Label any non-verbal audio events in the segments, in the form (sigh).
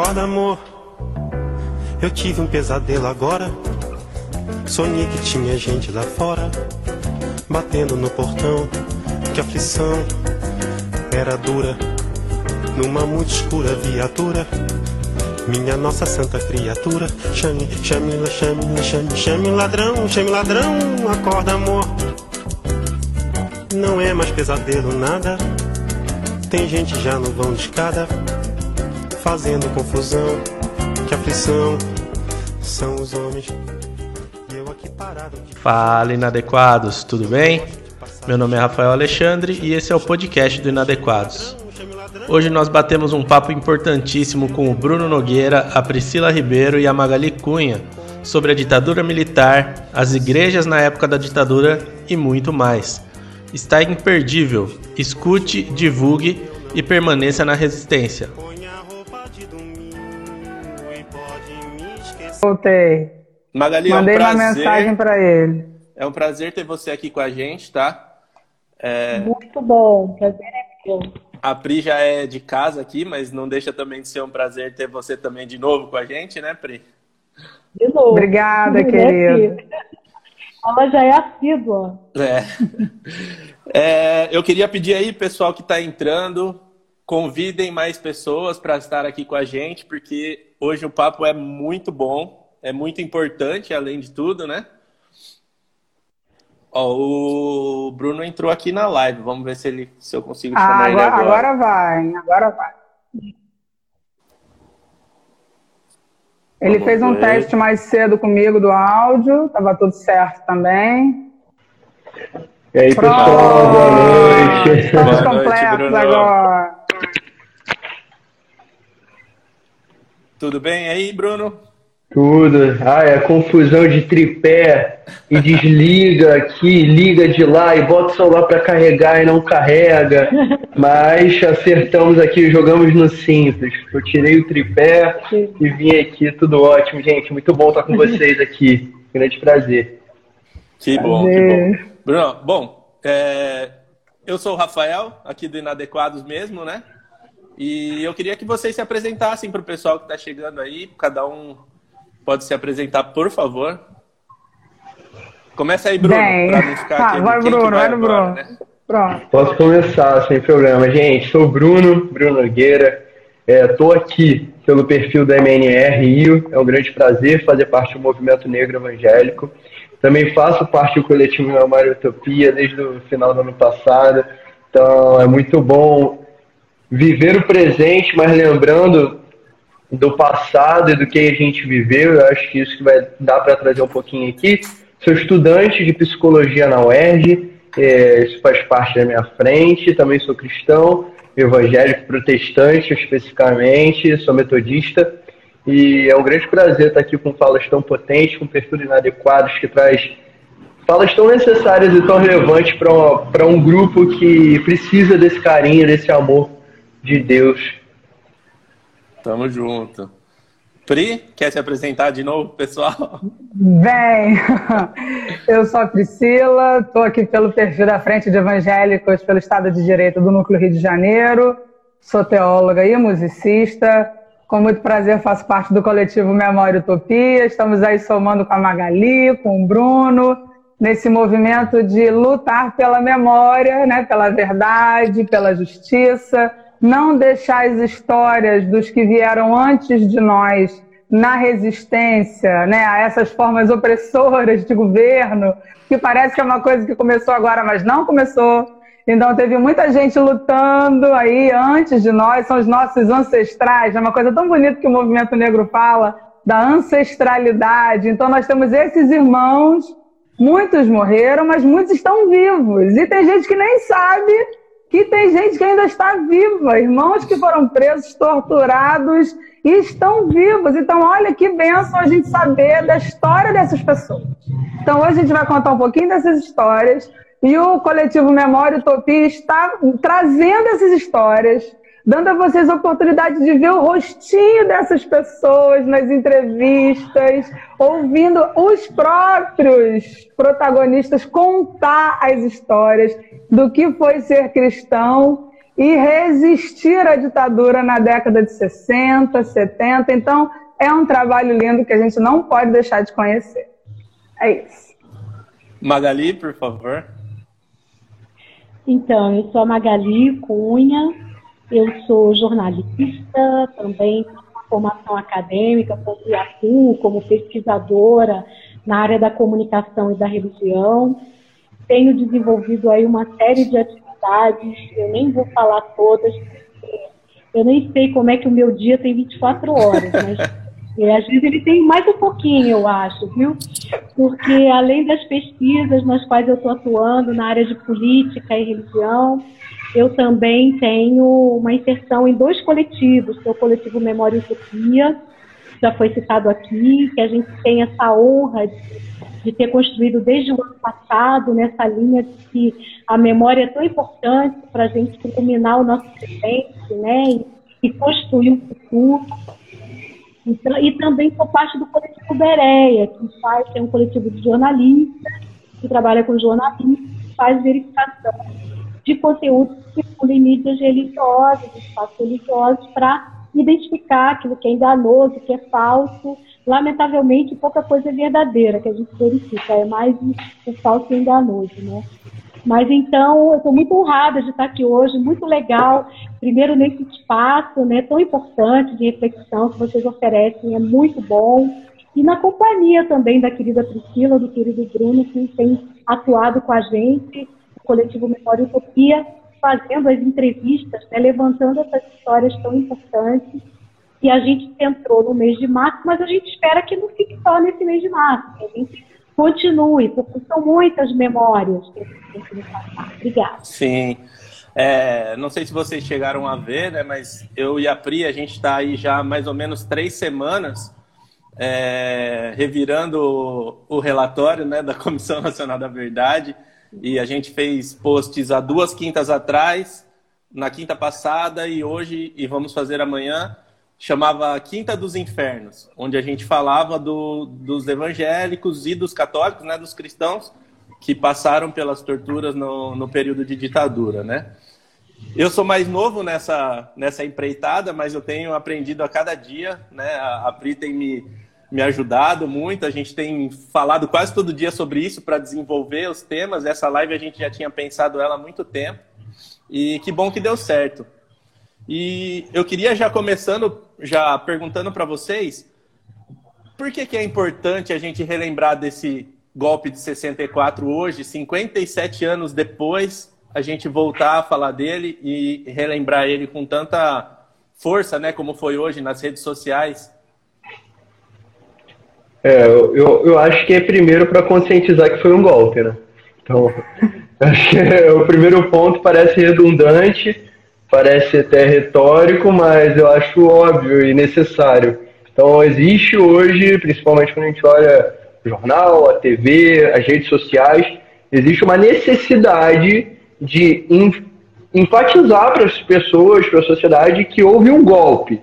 Acorda, amor. Eu tive um pesadelo agora. Sonhei que tinha gente lá fora, batendo no portão. Que aflição era dura, numa muito escura viatura. Minha nossa santa criatura, chame, chame, chame, chame, chame ladrão, chame ladrão, acorda amor. Não é mais pesadelo nada. Tem gente já no vão de escada, fazendo confusão. Que aflição são os homens. E eu aqui parado. Fala, inadequados, tudo bem? Meu nome é Rafael Alexandre e esse é o podcast do Inadequados. Hoje nós batemos um papo importantíssimo com o Bruno Nogueira, a Priscila Ribeiro e a Magali Cunha sobre a ditadura militar, as igrejas na época da ditadura e muito mais. Está imperdível. Escute, divulgue e permaneça na resistência. Voltei. Magali, Mandei é um uma prazer, mensagem para ele. É um prazer ter você aqui com a gente, tá? É, Muito bom, prazer é meu. a Pri já é de casa aqui, mas não deixa também de ser um prazer ter você também de novo com a gente, né, Pri? De novo. Obrigada, Né, querido. filho? Ela já é assídua. É. É, eu queria pedir aí, pessoal que está entrando, convidem mais pessoas para estar aqui com a gente, porque hoje o papo é muito bom, é muito importante, além de tudo, né? Ó, o Bruno entrou aqui na live, vamos ver se, ele, se eu consigo Ah, chamar ele agora, agora. agora vai, agora vai. Ele Vamos fez um ver. teste mais cedo comigo do áudio, tava tudo certo também. E aí, Pronto, pessoal, boa noite. Estamos Boa noite, completos Bruno. agora. Tudo bem aí, Bruno? Tudo. Ah, é confusão de tripé e desliga aqui, liga de lá e bota o celular para carregar e não carrega. Mas acertamos aqui, jogamos no simples. Eu tirei o tripé e vim aqui, tudo ótimo, gente. Muito bom estar com vocês aqui. Grande prazer. Que bom, que Prazer. bom. Bruno, bom, é, eu sou o Rafael, aqui do Inadequados mesmo, né? E eu queria que vocês se apresentassem para o pessoal que está chegando aí. Cada um pode se apresentar, por favor. Começa aí, Bruno, Bem, para não ficar tá, aqui. vai Bruno, vai no agora, Bruno. né? Pronto. Posso começar sem problema. Gente, sou o Bruno, Bruno Nogueira. Estou aqui pelo perfil da MNR Rio. É um grande prazer fazer parte do movimento negro evangélico. Também faço parte do coletivo Memória Utopia desde o final do ano passado. Então é muito bom viver o presente, mas lembrando do passado e do que a gente viveu. Eu acho que isso que vai dar para trazer um pouquinho aqui. Sou estudante de psicologia na UERJ, é, isso faz parte da minha frente. Também sou cristão, evangélico protestante especificamente, sou metodista. E é um grande prazer estar aqui com falas tão potentes, com perfil inadequados, que traz falas tão necessárias e tão relevantes para um grupo que precisa desse carinho, desse amor de Deus. Tamo junto. Pri, quer se apresentar de novo, pessoal? Bem, (laughs) eu sou a Priscila, estou aqui pelo perfil da Frente de Evangélicos pelo Estado de Direito do Núcleo Rio de Janeiro, sou teóloga e musicista. Com muito prazer faço parte do coletivo Memória Utopia. Estamos aí somando com a Magali, com o Bruno, nesse movimento de lutar pela memória, né, pela verdade, pela justiça, não deixar as histórias dos que vieram antes de nós na resistência né, a essas formas opressoras de governo, que parece que é uma coisa que começou agora, mas não começou. Então teve muita gente lutando aí antes de nós, são os nossos ancestrais, é uma coisa tão bonita que o movimento negro fala da ancestralidade. Então nós temos esses irmãos, muitos morreram, mas muitos estão vivos. E tem gente que nem sabe que tem gente que ainda está viva, irmãos que foram presos, torturados e estão vivos. Então, olha que benção a gente saber da história dessas pessoas. Então, hoje a gente vai contar um pouquinho dessas histórias e o coletivo Memória Utopia está trazendo essas histórias, dando a vocês a oportunidade de ver o rostinho dessas pessoas nas entrevistas, ouvindo os próprios protagonistas contar as histórias do que foi ser cristão e resistir à ditadura na década de 60, 70. Então, é um trabalho lindo que a gente não pode deixar de conhecer. É isso. Magali, por favor. Então, eu sou a Magali Cunha, eu sou jornalista, também formação acadêmica, atuo como pesquisadora na área da comunicação e da religião. Tenho desenvolvido aí uma série de atividades, eu nem vou falar todas, eu nem sei como é que o meu dia tem 24 horas, mas é, às vezes ele tem mais um pouquinho, eu acho, viu? Porque além das pesquisas nas quais eu estou atuando na área de política e religião, eu também tenho uma inserção em dois coletivos, que é o coletivo Memória e Utopia, já foi citado aqui, que a gente tem essa honra de, de ter construído desde o ano passado nessa linha de que a memória é tão importante para a gente culminar o nosso presente, né, e, e construir um futuro. Então, e também sou parte do coletivo Bereia, que faz, é um coletivo de jornalistas, que trabalha com jornalismo, faz verificação de conteúdos em mídias religiosas, espaços religiosos, para identificar aquilo que é enganoso, que é falso. Lamentavelmente, pouca coisa é verdadeira que a gente verifica, é mais o falso e enganoso, né? Mas então, eu estou muito honrada de estar aqui hoje, muito legal. Primeiro, nesse espaço né, tão importante de reflexão que vocês oferecem, é muito bom. E na companhia também da querida Priscila, do querido Bruno, que tem atuado com a gente, o coletivo Memória Utopia, fazendo as entrevistas, né, levantando essas histórias tão importantes. E a gente entrou no mês de março, mas a gente espera que não fique só nesse mês de março, que a gente continue, porque são muitas memórias que a gente tem que passar. Obrigada. Sim. É, não sei se vocês chegaram a ver, né, mas eu e a Pri, a gente está aí já mais ou menos três semanas é, revirando o, o relatório né, da Comissão Nacional da Verdade e a gente fez posts há duas quintas atrás, na quinta passada e hoje, e vamos fazer amanhã, chamava Quinta dos Infernos, onde a gente falava do, dos evangélicos e dos católicos, né, dos cristãos, que passaram pelas torturas no, no período de ditadura, né? Eu sou mais novo nessa, nessa empreitada, mas eu tenho aprendido a cada dia, né? A, a Pri tem me, me ajudado muito, a gente tem falado quase todo dia sobre isso para desenvolver os temas. Essa live a gente já tinha pensado ela há muito tempo e que bom que deu certo. E eu queria já começando, já perguntando para vocês, por que, que é importante a gente relembrar desse golpe de 64 hoje, 57 anos depois, a gente voltar a falar dele e relembrar ele com tanta força, né, como foi hoje nas redes sociais? É, eu, eu acho que é primeiro para conscientizar que foi um golpe, né? Então, (laughs) acho que é, o primeiro ponto parece redundante, parece até retórico, mas eu acho óbvio e necessário. Então, existe hoje, principalmente quando a gente olha o jornal, a TV, as redes sociais, existe uma necessidade de enfatizar para as pessoas, para a sociedade, que houve um golpe.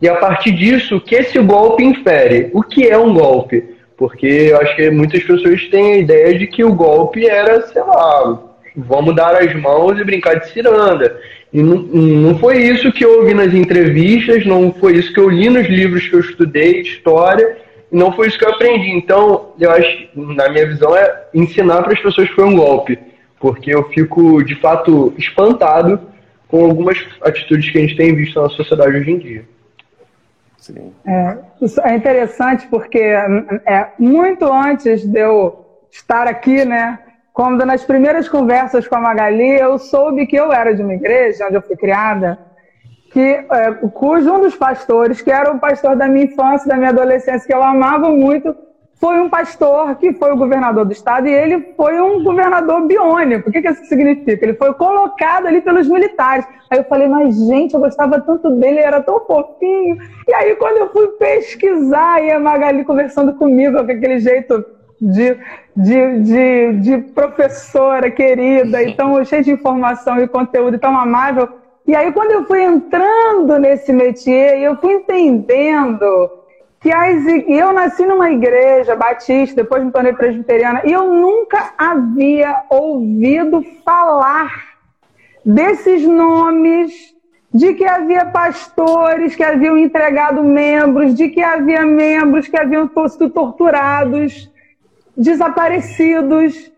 E a partir disso, o que esse golpe infere? O que é um golpe? Porque eu acho que muitas pessoas têm a ideia de que o golpe era, sei lá, vamos dar as mãos e brincar de ciranda. E não, não foi isso que eu ouvi nas entrevistas, não foi isso que eu li nos livros que eu estudei de história, e não foi isso que eu aprendi. Então, eu acho, na minha visão, é ensinar para as pessoas que foi um golpe. Porque eu fico, de fato, espantado com algumas atitudes que a gente tem visto na sociedade hoje em dia. É, isso é interessante porque é, muito antes de eu estar aqui, né, quando nas primeiras conversas com a Magali, eu soube que eu era de uma igreja onde eu fui criada, que é, cujo um dos pastores, que era o pastor da minha infância, da minha adolescência, que eu amava muito, foi um pastor que foi o governador do estado e ele foi um governador biônico. O que, que isso significa? Ele foi colocado ali pelos militares. Aí eu falei, mas gente, eu gostava tanto dele, ele era tão fofinho. E aí quando eu fui pesquisar, e a Magali conversando comigo, com aquele jeito de, de, de, de professora querida, então cheio de informação e conteúdo tão amável. E aí quando eu fui entrando nesse métier, eu fui entendendo que as, eu nasci numa igreja batista, depois me tornei presbiteriana, e eu nunca havia ouvido falar desses nomes, de que havia pastores que haviam entregado membros, de que havia membros que haviam sido torturados, desaparecidos.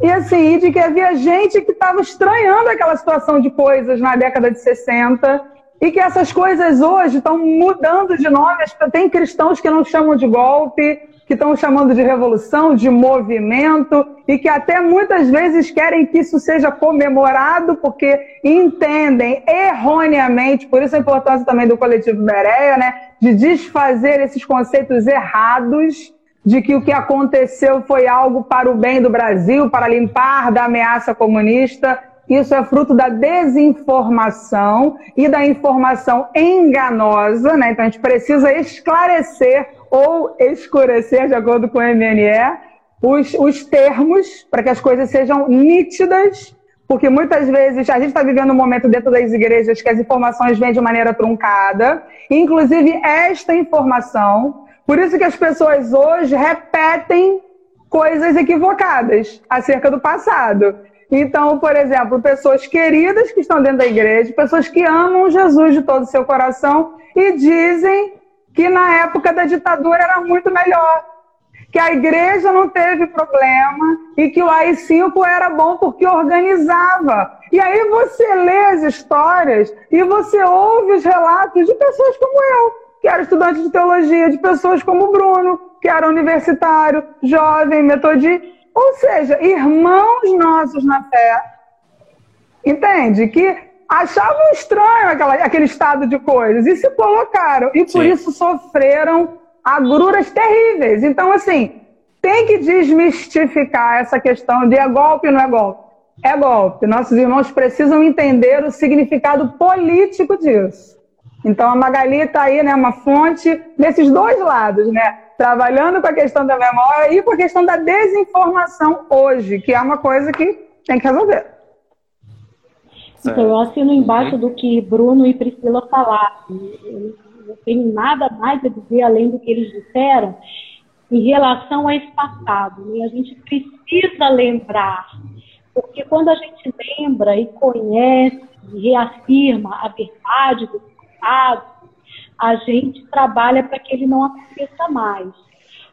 E assim, de que havia gente que estava estranhando aquela situação de coisas na década de 60 e que essas coisas hoje estão mudando de nome. Tem cristãos que não chamam de golpe, que estão chamando de revolução, de movimento, e que até muitas vezes querem que isso seja comemorado, porque entendem erroneamente, por isso a importância também do coletivo Bereia, né, de desfazer esses conceitos errados de que o que aconteceu foi algo para o bem do Brasil, para limpar da ameaça comunista. Isso é fruto da desinformação e da informação enganosa, né? Então a gente precisa esclarecer ou escurecer, de acordo com o MNE, os, os termos para que as coisas sejam nítidas, porque muitas vezes a gente está vivendo um momento dentro das igrejas que as informações vêm de maneira truncada, inclusive esta informação por isso que as pessoas hoje repetem coisas equivocadas acerca do passado. Então, por exemplo, pessoas queridas que estão dentro da igreja, pessoas que amam Jesus de todo o seu coração e dizem que na época da ditadura era muito melhor, que a igreja não teve problema e que o AI-5 era bom porque organizava. E aí você lê as histórias e você ouve os relatos de pessoas como eu, que era estudante de teologia, de pessoas como o Bruno, que era universitário, jovem, metodista, ou seja, irmãos nossos na fé, entende? Que achavam estranho aquela, aquele estado de coisas e se colocaram, e por Sim. isso sofreram agruras terríveis. Então, assim, tem que desmistificar essa questão de é golpe ou não é golpe. É golpe. Nossos irmãos precisam entender o significado político disso. Então a Magali está aí, né, uma fonte nesses dois lados, né? Trabalhando com a questão da memória e com a questão da desinformação hoje, que é uma coisa que tem que resolver. Então, eu assino embaixo do que Bruno e Priscila falaram. Eu não tenho nada mais a dizer além do que eles disseram em relação a esse passado. Né? A gente precisa lembrar, porque quando a gente lembra e conhece e reafirma a verdade do a gente trabalha para que ele não aconteça mais.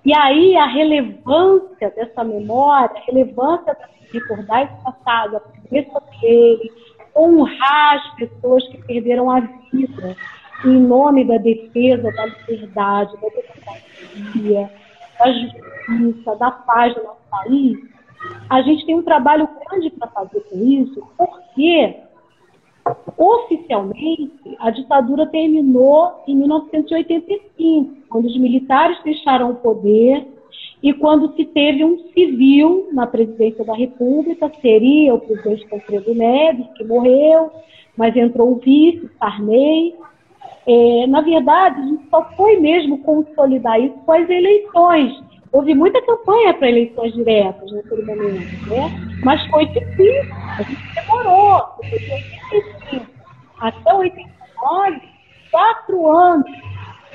E aí a relevância dessa memória, a relevância de recordar esse passado, aprender sobre ele, honrar as pessoas que perderam a vida em nome da defesa da liberdade, da democracia, da justiça, da paz do nosso país, a gente tem um trabalho grande para fazer com isso, porque Oficialmente, a ditadura terminou em 1985, quando os militares deixaram o poder e quando se teve um civil na presidência da República, seria o presidente Tancredo Neves, que morreu, mas entrou o vice, Sarney. É, na verdade, a gente só foi mesmo consolidar isso com as eleições. Houve muita campanha para eleições diretas naquele momento, né? mas foi difícil, a gente demorou, foi de 85 até 89, quatro anos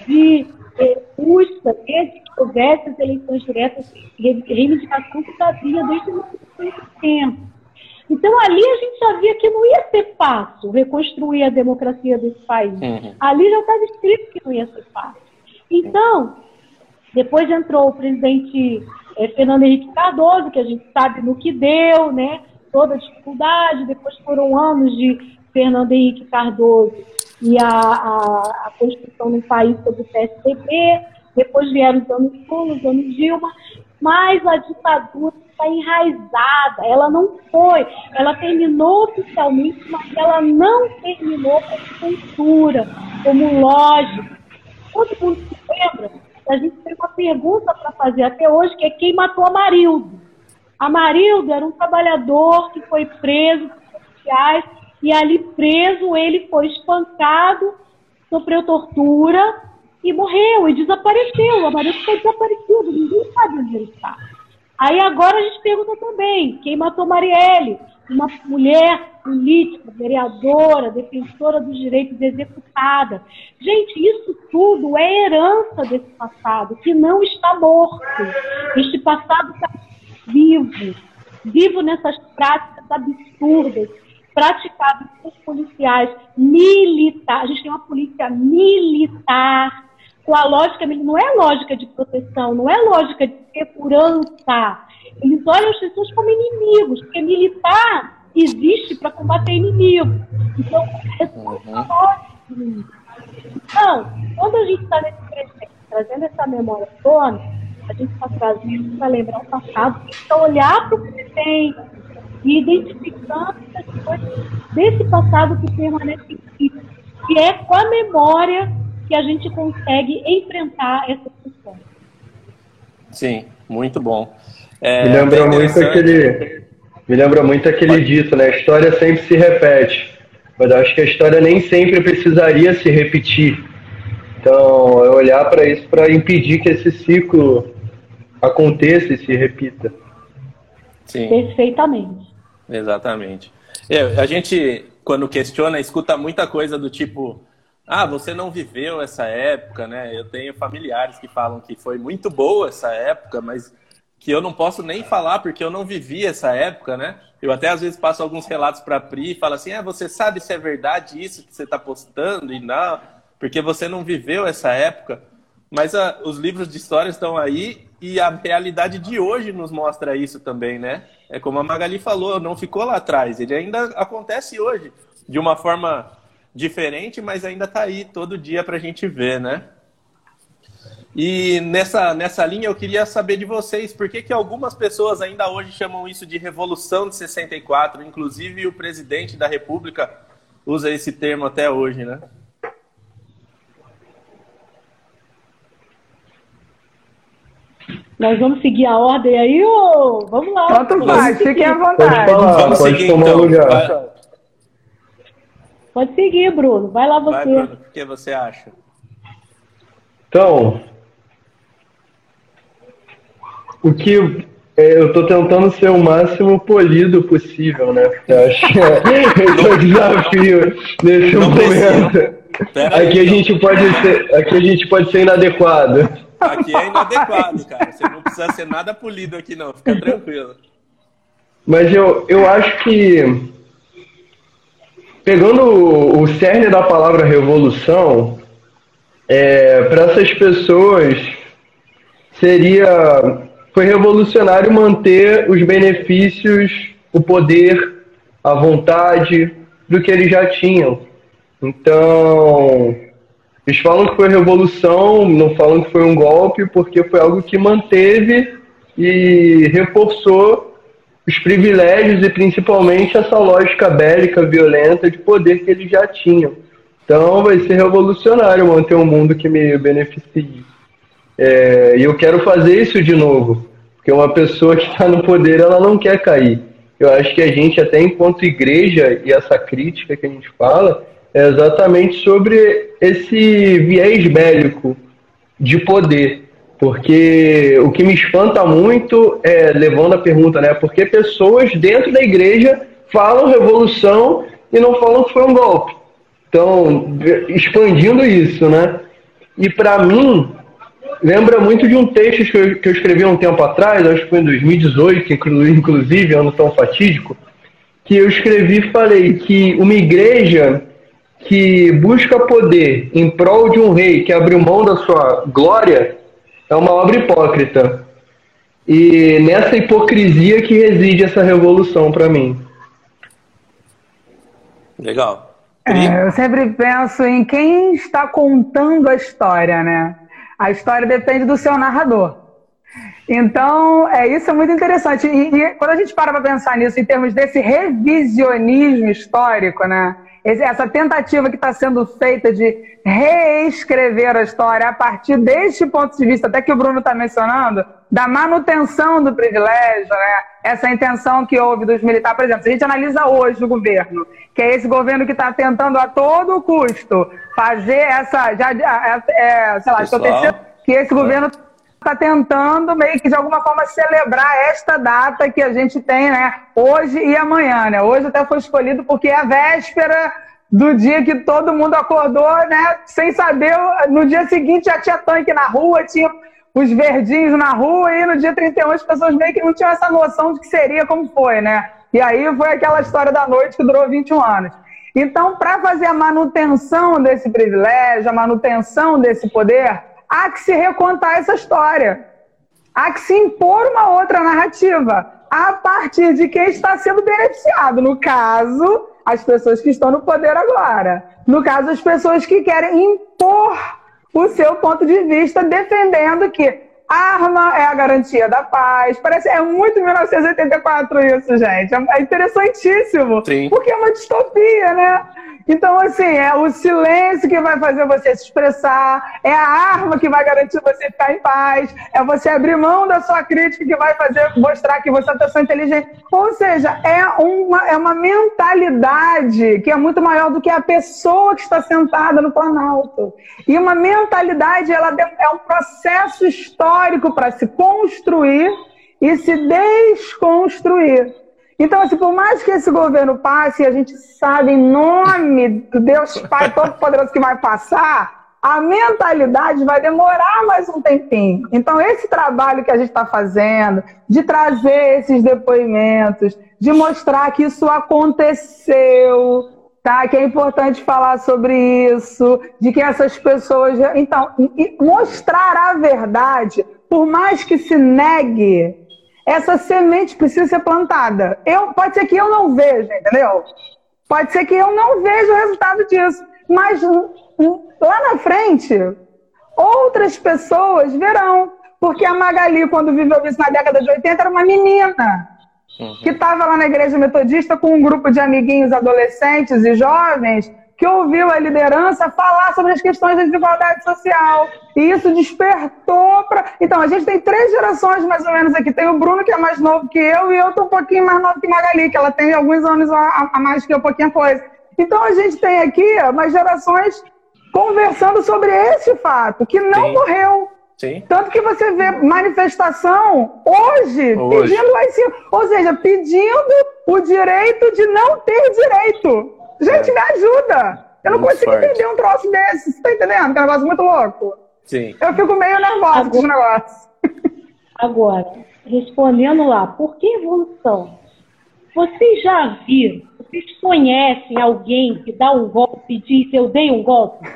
de eh, busca de que houvesse as eleições diretas, reivindicação que vinha desde muito tempo. Então, ali a gente já via que não ia ser fácil reconstruir a democracia desse país. Uhum. Ali já estava escrito que não ia ser fácil. Então, depois entrou o presidente é, Fernando Henrique Cardoso, que a gente sabe no que deu, né? Toda a dificuldade. Depois foram anos de Fernando Henrique Cardoso e a, a, a construção do país sob o PSDB. Depois vieram os anos Lula, os anos Dilma. Mas a ditadura está enraizada. Ela não foi. Ela terminou oficialmente, mas ela não terminou como cultura, como lógica. Todo mundo se lembra a gente tem uma pergunta para fazer até hoje, que é quem matou Amarildo. Amarildo era um trabalhador que foi preso por policiais e ali preso ele foi espancado, sofreu tortura e morreu e desapareceu. O Amarildo foi desaparecido, ninguém sabe onde ele está. Aí agora a gente pergunta também, quem matou Marielle? Uma mulher política, vereadora, defensora dos direitos executada. Gente, isso tudo é herança desse passado, que não está morto. Este passado está vivo, vivo nessas práticas absurdas, praticados por policiais militares. A gente tem uma polícia militar com a lógica, não é lógica de proteção, não é lógica de segurança. Eles olham as pessoas como inimigos, porque militar existe para combater inimigos. Então, é uhum. Então, quando a gente está nesse presente, trazendo essa memória tona, a gente está trazendo para lembrar o passado, para olhar para o presente e identificando as coisas desse passado que permanece em si, que é com a memória que a gente consegue enfrentar essas questões. Sim, muito bom. É, me lembra muito aquele, me lembra muito aquele dito, né? A história sempre se repete, mas acho que a história nem sempre precisaria se repetir. Então, é olhar para isso para impedir que esse ciclo aconteça e se repita. Sim. Perfeitamente. Exatamente. É, a gente, quando questiona, escuta muita coisa do tipo: ah, você não viveu essa época, né? Eu tenho familiares que falam que foi muito boa essa época, mas que eu não posso nem falar porque eu não vivi essa época, né? Eu até às vezes passo alguns relatos para a Pri e falo assim: ah, você sabe se é verdade isso que você está postando? E não, porque você não viveu essa época. Mas a, ah, os livros de história estão aí e a realidade de hoje nos mostra isso também, né? É como a Magali falou, não ficou lá atrás, ele ainda acontece hoje, de uma forma diferente, mas ainda está aí todo dia para a gente ver, né? E nessa, nessa linha eu queria saber de vocês, por que, que algumas pessoas ainda hoje chamam isso de Revolução de 64, inclusive o presidente da República usa esse termo até hoje, né? Nós vamos seguir a ordem aí ou vamos lá? Tanto faz, fiquem à vontade. Pode, falar, vamos pode seguir, tomar então. lugar. Vai. Pode seguir, Bruno. Vai lá você. Vai, Bruno. O que você acha? Então, o que é, eu estou tentando ser o máximo polido possível, né? Porque acho que (laughs) esse é o desafio nesse Não momento. Aqui a gente pode ser, aqui a gente pode ser inadequado. Aqui é inadequado, cara. Você não precisa ser nada polido aqui, não. Fica tranquilo. Mas eu, eu acho que, pegando o, o cerne da palavra revolução, é, para essas pessoas seria foi revolucionário manter os benefícios, o poder, a vontade do que eles já tinham. Então, eles falam que foi revolução, não falam que foi um golpe, porque foi algo que manteve e reforçou os privilégios e principalmente essa lógica bélica, violenta de poder que eles já tinham. Então vai ser revolucionário manter um mundo que me beneficie. É, e eu quero fazer isso de novo, porque uma pessoa que está no poder ela não quer cair. Eu acho que a gente até enquanto igreja e essa crítica que a gente fala, é exatamente sobre esse viés bélico de poder. Porque o que me espanta muito é, levando a pergunta, né? Porque pessoas dentro da igreja falam revolução e não falam que foi um golpe. Então, expandindo isso, né? E para mim, lembra muito de um texto que eu, que eu escrevi há um tempo atrás, acho que foi em 2018, inclusive, ano tão fatídico, que eu escrevi e falei que uma igreja que busca poder em prol de um rei que abriu mão da sua glória é uma obra hipócrita. E nessa hipocrisia que reside essa revolução para mim. Legal. É, eu sempre penso em quem está contando a história, né? A história depende do seu narrador. Então, é, isso é muito interessante. E, e quando a gente para para pensar nisso em termos desse revisionismo histórico, né? essa tentativa que está sendo feita de reescrever a história a partir deste ponto de vista, até que o Bruno está mencionando, da manutenção do privilégio, né? essa intenção que houve dos militares. Por exemplo, se a gente analisa hoje o governo, que é esse governo que está tentando a todo custo fazer essa, já, é, é, sei lá, Pessoal, que esse governo está tentando meio que de alguma forma celebrar esta data que a gente tem, né? Hoje e amanhã, né? Hoje até foi escolhido porque é a véspera do dia que todo mundo acordou, né? Sem saber, no dia seguinte já tinha tanque na rua, tinha os verdinhos na rua e no dia 31 as pessoas meio que não tinham essa noção de que seria como foi, né? E aí foi aquela história da noite que durou 21 anos. Então, para fazer a manutenção desse privilégio, a manutenção desse poder, há que se recontar essa história. Há que se impor uma outra narrativa a partir de quem está sendo beneficiado. No caso, as pessoas que estão no poder agora. No caso, as pessoas que querem impor o seu ponto de vista, defendendo que arma é a garantia da paz. Parece é muito 1984 isso, gente. É interessantíssimo. Sim. Porque é uma distopia, né? Então, assim, é o silêncio que vai fazer você se expressar, é a arma que vai garantir você ficar em paz, é você abrir mão da sua crítica que vai fazer mostrar que você é uma pessoa inteligente. Ou seja, é uma, é uma mentalidade que é muito maior do que a pessoa que está sentada no Planalto. E uma mentalidade ela é um processo histórico para se construir e se desconstruir. Então, assim, por mais que esse governo passe, a gente sabe, em nome do Deus Pai (laughs) Todo-Poderoso que vai passar, a mentalidade vai demorar mais um tempinho. Então, esse trabalho que a gente está fazendo, de trazer esses depoimentos, de mostrar que isso aconteceu, tá? Que é importante falar sobre isso, de que essas pessoas. Então, mostrar a verdade, por mais que se negue, essa semente precisa ser plantada. Eu, pode ser que eu não veja, entendeu? Pode ser que eu não veja o resultado disso. Mas lá na frente, outras pessoas verão. Porque a Magali, quando viveu isso na década de 80, era uma menina uhum. que estava lá na igreja metodista com um grupo de amiguinhos adolescentes e jovens que ouviu a liderança falar sobre as questões da desigualdade social. E isso despertou para. Então, a gente tem três gerações mais ou menos aqui. Tem o Bruno, que é mais novo que eu, e eu estou um pouquinho mais novo que Magali, que ela tem alguns anos a, mais que eu, pouquinha coisa. Então, a gente tem aqui umas gerações conversando sobre esse fato, que não Sim. morreu. Sim. Tanto que você vê manifestação hoje, hoje. pedindo lá em cima. Ou seja, pedindo o direito de não ter direito. Gente, é. me ajuda! Eu não muito consigo forte. entender um troço desse. Você tá entendendo? Que é um negócio muito louco. Sim. Eu fico meio nervosa agora, com o negócio. Agora, respondendo lá, por que evolução? Vocês já viram, vocês conhecem alguém que dá um golpe e diz eu dei um golpe?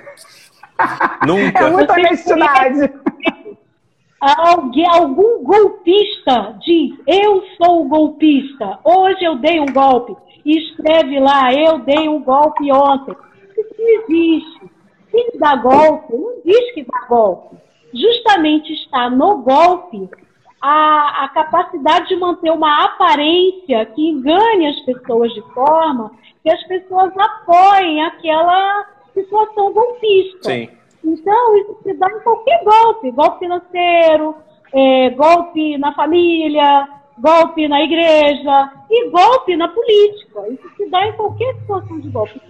(laughs) Nunca. É muita honestidade. Alguém, algum golpista diz eu sou o golpista, hoje eu dei um golpe e escreve lá, eu dei um golpe ontem. Isso não existe. Quem dá golpe não diz que dá golpe. Justamente está no golpe a, a capacidade de manter uma aparência que engane as pessoas de forma que as pessoas apoiem aquela situação golpista. Sim. Então, isso se dá em qualquer golpe, golpe financeiro, é, golpe na família, golpe na igreja e golpe na política. Isso se dá em qualquer situação de golpe.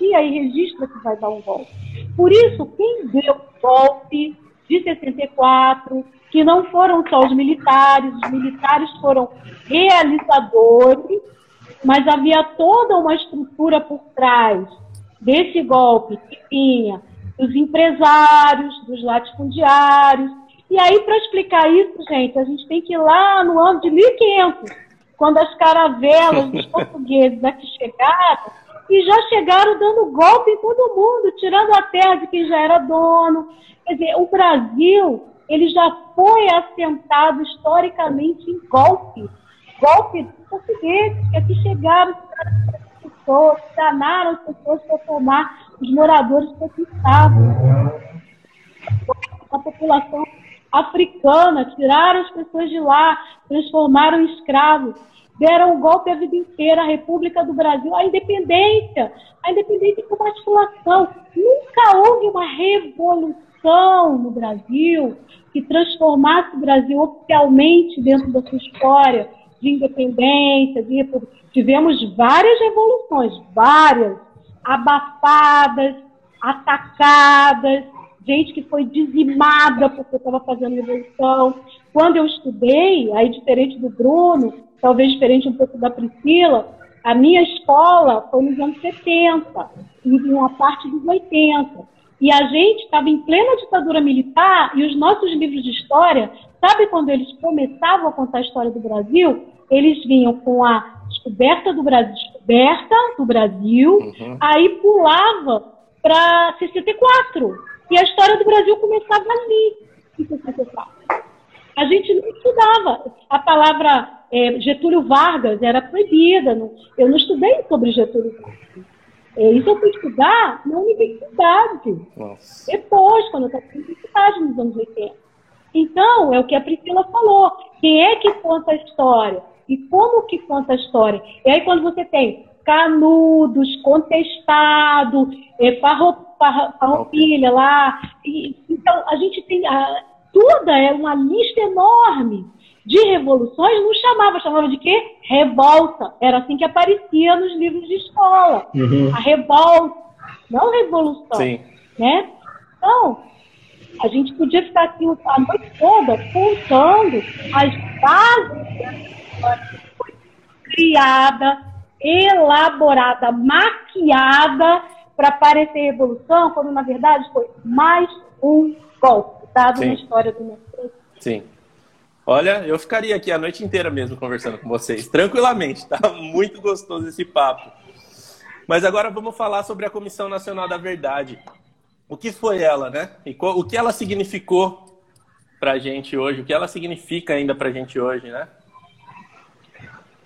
Se anuncia e registra que vai dar um golpe. Por isso, quem deu golpe de 64, que não foram só os militares, os militares foram realizadores, mas havia toda uma estrutura por trás desse golpe que tinha dos empresários, dos latifundiários, e aí, para explicar isso, gente, a gente tem que ir lá no ano de 1500, quando as caravelas dos (laughs) portugueses aqui chegaram, e já chegaram dando golpe em todo mundo, tirando a terra de quem já era dono. Quer dizer, o Brasil, ele já foi assentado historicamente em golpe. Golpe portugueses, que aqui chegaram, as pessoas, danaram as pessoas para tomar os moradores que aqui estavam. A população africana, tiraram as pessoas de lá, transformaram em escravos, deram um golpe a vida inteira, a República do Brasil, a independência, a independência como articulação. Nunca houve uma revolução no Brasil que transformasse o Brasil oficialmente dentro da sua história de independência, de república. Tivemos várias revoluções, várias, abafadas, atacadas, gente que foi dizimada porque estava fazendo revolução. Quando eu estudei, aí diferente do Bruno, talvez diferente um pouco da Priscila, a minha escola foi nos anos 70, e uma parte dos 80. E a gente estava em plena ditadura militar e os nossos livros de história, sabe quando eles começavam a contar a história do Brasil? eles vinham com a descoberta do Brasil, descoberta do Brasil, uhum. aí pulava para 64. E a história do Brasil começava ali, em 64. A gente não estudava. A palavra é, Getúlio Vargas era proibida. Não, eu não estudei sobre Getúlio Vargas. É, isso eu fui estudar na universidade. Nossa. Depois, quando eu estava na universidade, nos anos 80. Então, é o que a Priscila falou. Quem é que conta a história? E como que conta a história? E aí, quando você tem Canudos, Contestado, é, Farroupilha lá. E, então, a gente tem. A, toda é uma lista enorme de revoluções. Não chamava, chamava de quê? Revolta. Era assim que aparecia nos livros de escola. Uhum. A revolta, não revolução. Sim. Né? Então, a gente podia ficar aqui a noite toda contando as bases foi criada, elaborada, maquiada para parecer revolução, quando na verdade foi mais um golpe dado Sim. na história do país. Sim. Olha, eu ficaria aqui a noite inteira mesmo conversando com vocês, tranquilamente, tá? (laughs) Muito gostoso esse papo. Mas agora vamos falar sobre a Comissão Nacional da Verdade. O que foi ela, né? E o que ela significou para a gente hoje? O que ela significa ainda para a gente hoje, né?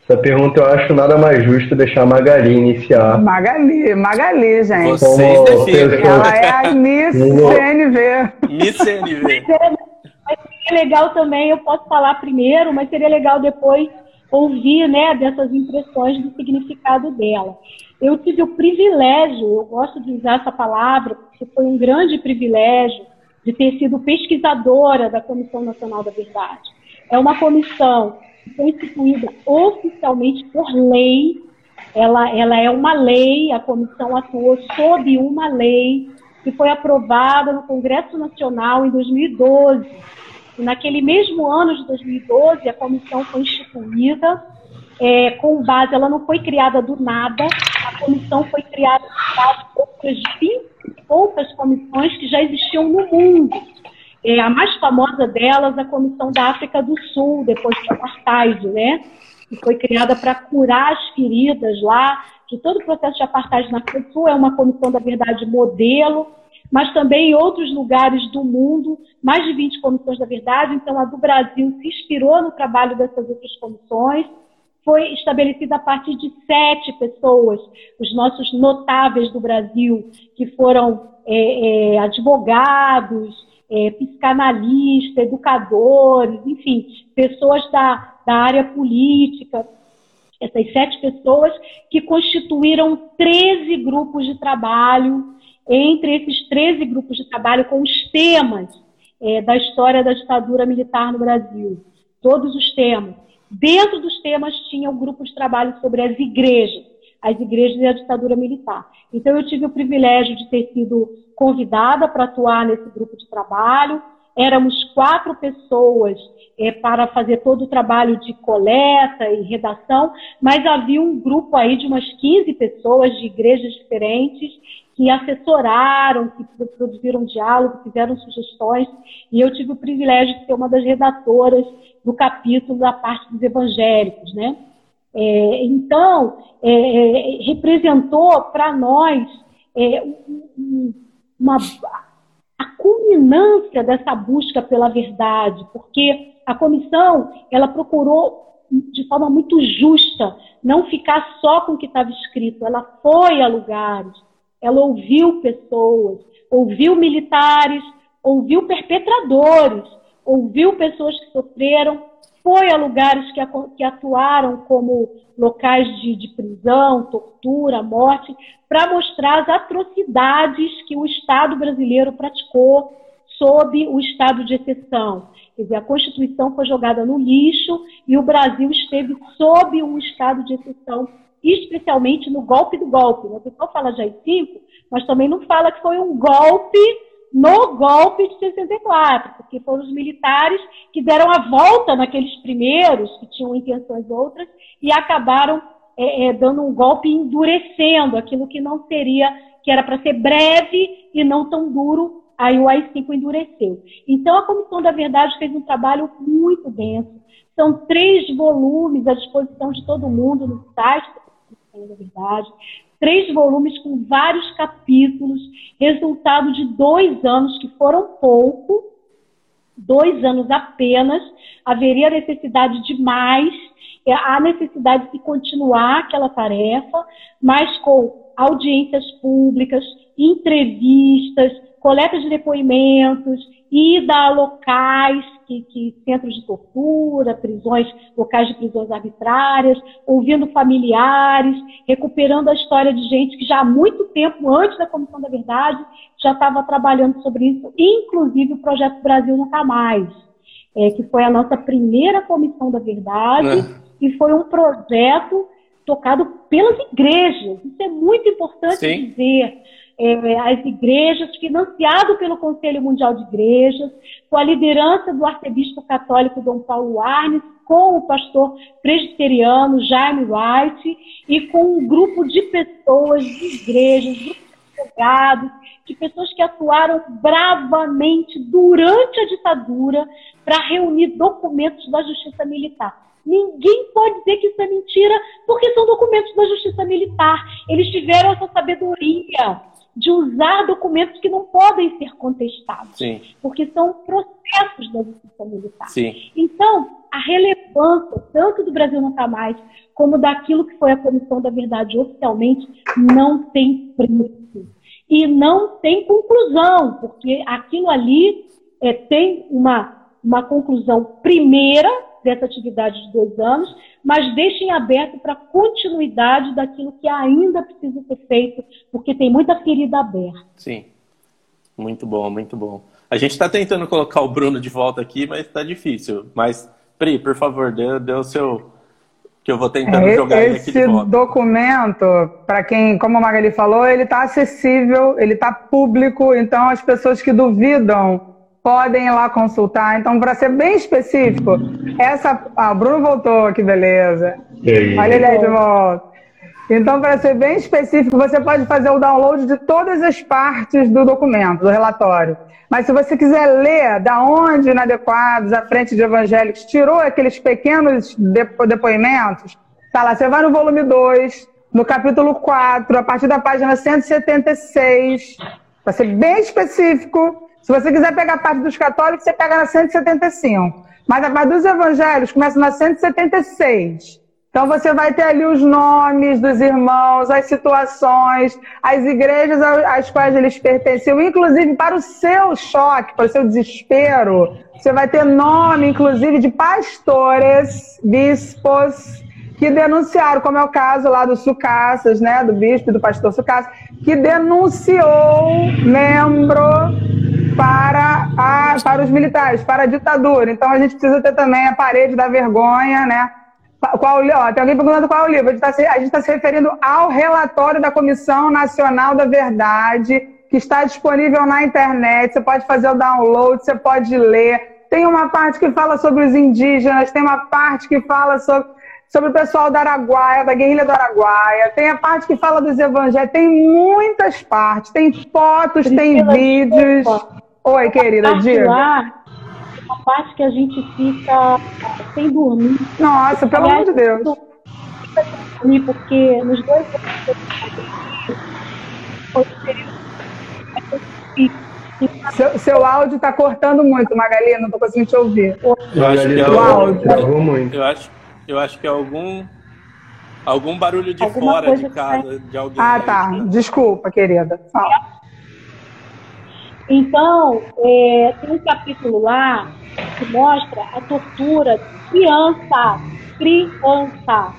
Essa pergunta eu acho nada mais justo deixar a Magali iniciar. Magali, Magali, gente. Vocês definem. Ela é a Miss CNV. Miss CNV. Mas seria legal também, eu posso falar primeiro, mas seria legal depois ouvir né, dessas impressões do significado dela. Eu tive o privilégio, eu gosto de usar essa palavra, porque foi um grande privilégio de ter sido pesquisadora da Comissão Nacional da Verdade. É uma comissão foi instituída oficialmente por lei. Ela, ela é uma lei, a comissão atuou sob uma lei que foi aprovada no Congresso Nacional em 2012. E naquele mesmo ano de 2012, a comissão foi instituída é, com base, ela não foi criada do nada, a comissão foi criada com base outras 20 poucas comissões que já existiam no mundo é, a mais famosa delas, a Comissão da África do Sul, depois do apartheid, né? Que foi criada para curar as feridas lá de todo o processo de apartheid na África do Sul. É uma comissão da verdade modelo, mas também em outros lugares do mundo, mais de 20 comissões da verdade. Então, a do Brasil se inspirou no trabalho dessas outras comissões. Foi estabelecida a partir de sete pessoas, os nossos notáveis do Brasil, que foram é, é, advogados, é, psicanalista, educadores, enfim, pessoas da, da área política, essas sete pessoas que constituíram 13 grupos de trabalho, entre esses 13 grupos de trabalho com os temas é, da história da ditadura militar no Brasil, todos os temas. Dentro dos temas tinha um grupo de trabalho sobre as igrejas, as igrejas e a ditadura militar. Então eu tive o privilégio de ter sido convidada para atuar nesse grupo de trabalho. Éramos quatro pessoas é, para fazer todo o trabalho de coleta e redação, mas havia um grupo aí de umas 15 pessoas de igrejas diferentes que assessoraram, que produziram diálogo, fizeram sugestões, e eu tive o privilégio de ser uma das redatoras do capítulo da parte dos evangélicos, né? É, então, é, é representou para nós é, um, uma, a culminância dessa busca pela verdade, porque a comissão ela procurou de forma muito justa não ficar só com o que estava escrito, ela foi a lugares, ela ouviu pessoas, ouviu militares, ouviu perpetradores, ouviu pessoas que sofreram, foi a lugares que, que atuaram como locais de, de prisão, tortura, morte, para mostrar as atrocidades que o Estado brasileiro praticou sob o estado de exceção. Quer dizer, a Constituição foi jogada no lixo e o Brasil esteve sob um estado de exceção, especialmente no golpe do golpe. O pessoal fala de AI-5, mas também não fala que foi um golpe no golpe de 64, porque foram os militares que deram a volta naqueles primeiros, que tinham intenções outras, e acabaram é, é, dando um golpe endurecendo aquilo que não seria, que era para ser breve e não tão duro, aí o AI-5 endureceu. Então, a Comissão da Verdade fez um trabalho muito denso. São três volumes à disposição de todo mundo no site da Comissão da Verdade. Três volumes com vários capítulos, resultado de dois anos, que foram pouco, dois anos apenas. Haveria necessidade de mais, há necessidade de continuar aquela tarefa, mas com audiências públicas, entrevistas, coleta de depoimentos, ida a locais, que, que, centros de tortura, prisões, locais de prisões arbitrárias, ouvindo familiares, recuperando a história de gente que já há muito tempo, antes da Comissão da Verdade, já estava trabalhando sobre isso, inclusive o Projeto Brasil Nunca Mais, é, que foi a nossa primeira Comissão da Verdade, é. e foi um projeto tocado pelas igrejas. Isso é muito importante Sim. dizer. É, as igrejas, financiado pelo Conselho Mundial de Igrejas, com a liderança do arcebispo católico Dom Paulo Arnes, com o pastor presbiteriano Jaime White e com um grupo de pessoas, de igrejas, de advogados, de pessoas que atuaram bravamente durante a ditadura para reunir documentos da justiça militar. Ninguém pode dizer que isso é mentira, porque são documentos da Justiça Militar. Eles tiveram essa sabedoria de usar documentos que não podem ser contestados, Sim. porque são processos da Justiça Militar. Sim. Então, a relevância, tanto do Brasil Nunca Mais, como daquilo que foi a Comissão da Verdade oficialmente, não tem preço. E não tem conclusão, porque aquilo ali é, tem uma, uma conclusão primeira dessa atividade de dois anos, mas deixem aberto para continuidade daquilo que ainda precisa ser feito, porque tem muita ferida aberta. Sim, muito bom, muito bom. A gente está tentando colocar o Bruno de volta aqui, mas está difícil. Mas, Pri, por favor, dê, dê o seu. Que eu vou tentando é, jogar ele aqui de. Esse documento, para quem, como a Magali falou, ele está acessível, ele está público, então as pessoas que duvidam podem ir lá consultar. Então, para ser bem específico, essa. Ah, o Bruno voltou, que beleza. Olha ele aí de volta. Então, para ser bem específico, você pode fazer o download de todas as partes do documento, do relatório. Mas se você quiser ler da onde Inadequados, a frente de evangélicos, tirou aqueles pequenos depo depoimentos, tá lá, você vai no volume 2, no capítulo 4, a partir da página 176, para ser bem específico, se você quiser pegar a parte dos católicos, você pega na 175. Mas a parte dos evangelhos começa na 176. Então você vai ter ali os nomes dos irmãos, as situações, as igrejas às quais eles pertenciam, inclusive para o seu choque, para o seu desespero. Você vai ter nome, inclusive, de pastores, bispos, que denunciaram, como é o caso lá do Sucassas, né, do bispo e do pastor Sucassas, que denunciou membro para, a, para os militares, para a ditadura. Então a gente precisa ter também a parede da vergonha, né? Qual, ó, tem alguém perguntando qual é o livro. A gente está se, tá se referindo ao relatório da Comissão Nacional da Verdade, que está disponível na internet. Você pode fazer o download, você pode ler. Tem uma parte que fala sobre os indígenas, tem uma parte que fala sobre, sobre o pessoal da Araguaia, da guerrilha do Araguaia, tem a parte que fala dos evangelhos, tem muitas partes, tem fotos, tem vídeos. Oi, querida, diga. Lá, a parte que a gente fica sem dormir. Nossa, pelo amor de Deus. Dormir porque nos dois seu, seu áudio está cortando muito, Magali, não estou conseguindo te ouvir. Eu acho que é o áudio. muito. Eu acho, eu acho que é algum algum barulho de Alguma fora de casa de alguém. Ah, tá. Desculpa, querida. Fala. Então, é, tem um capítulo lá que mostra a tortura de criança, criança,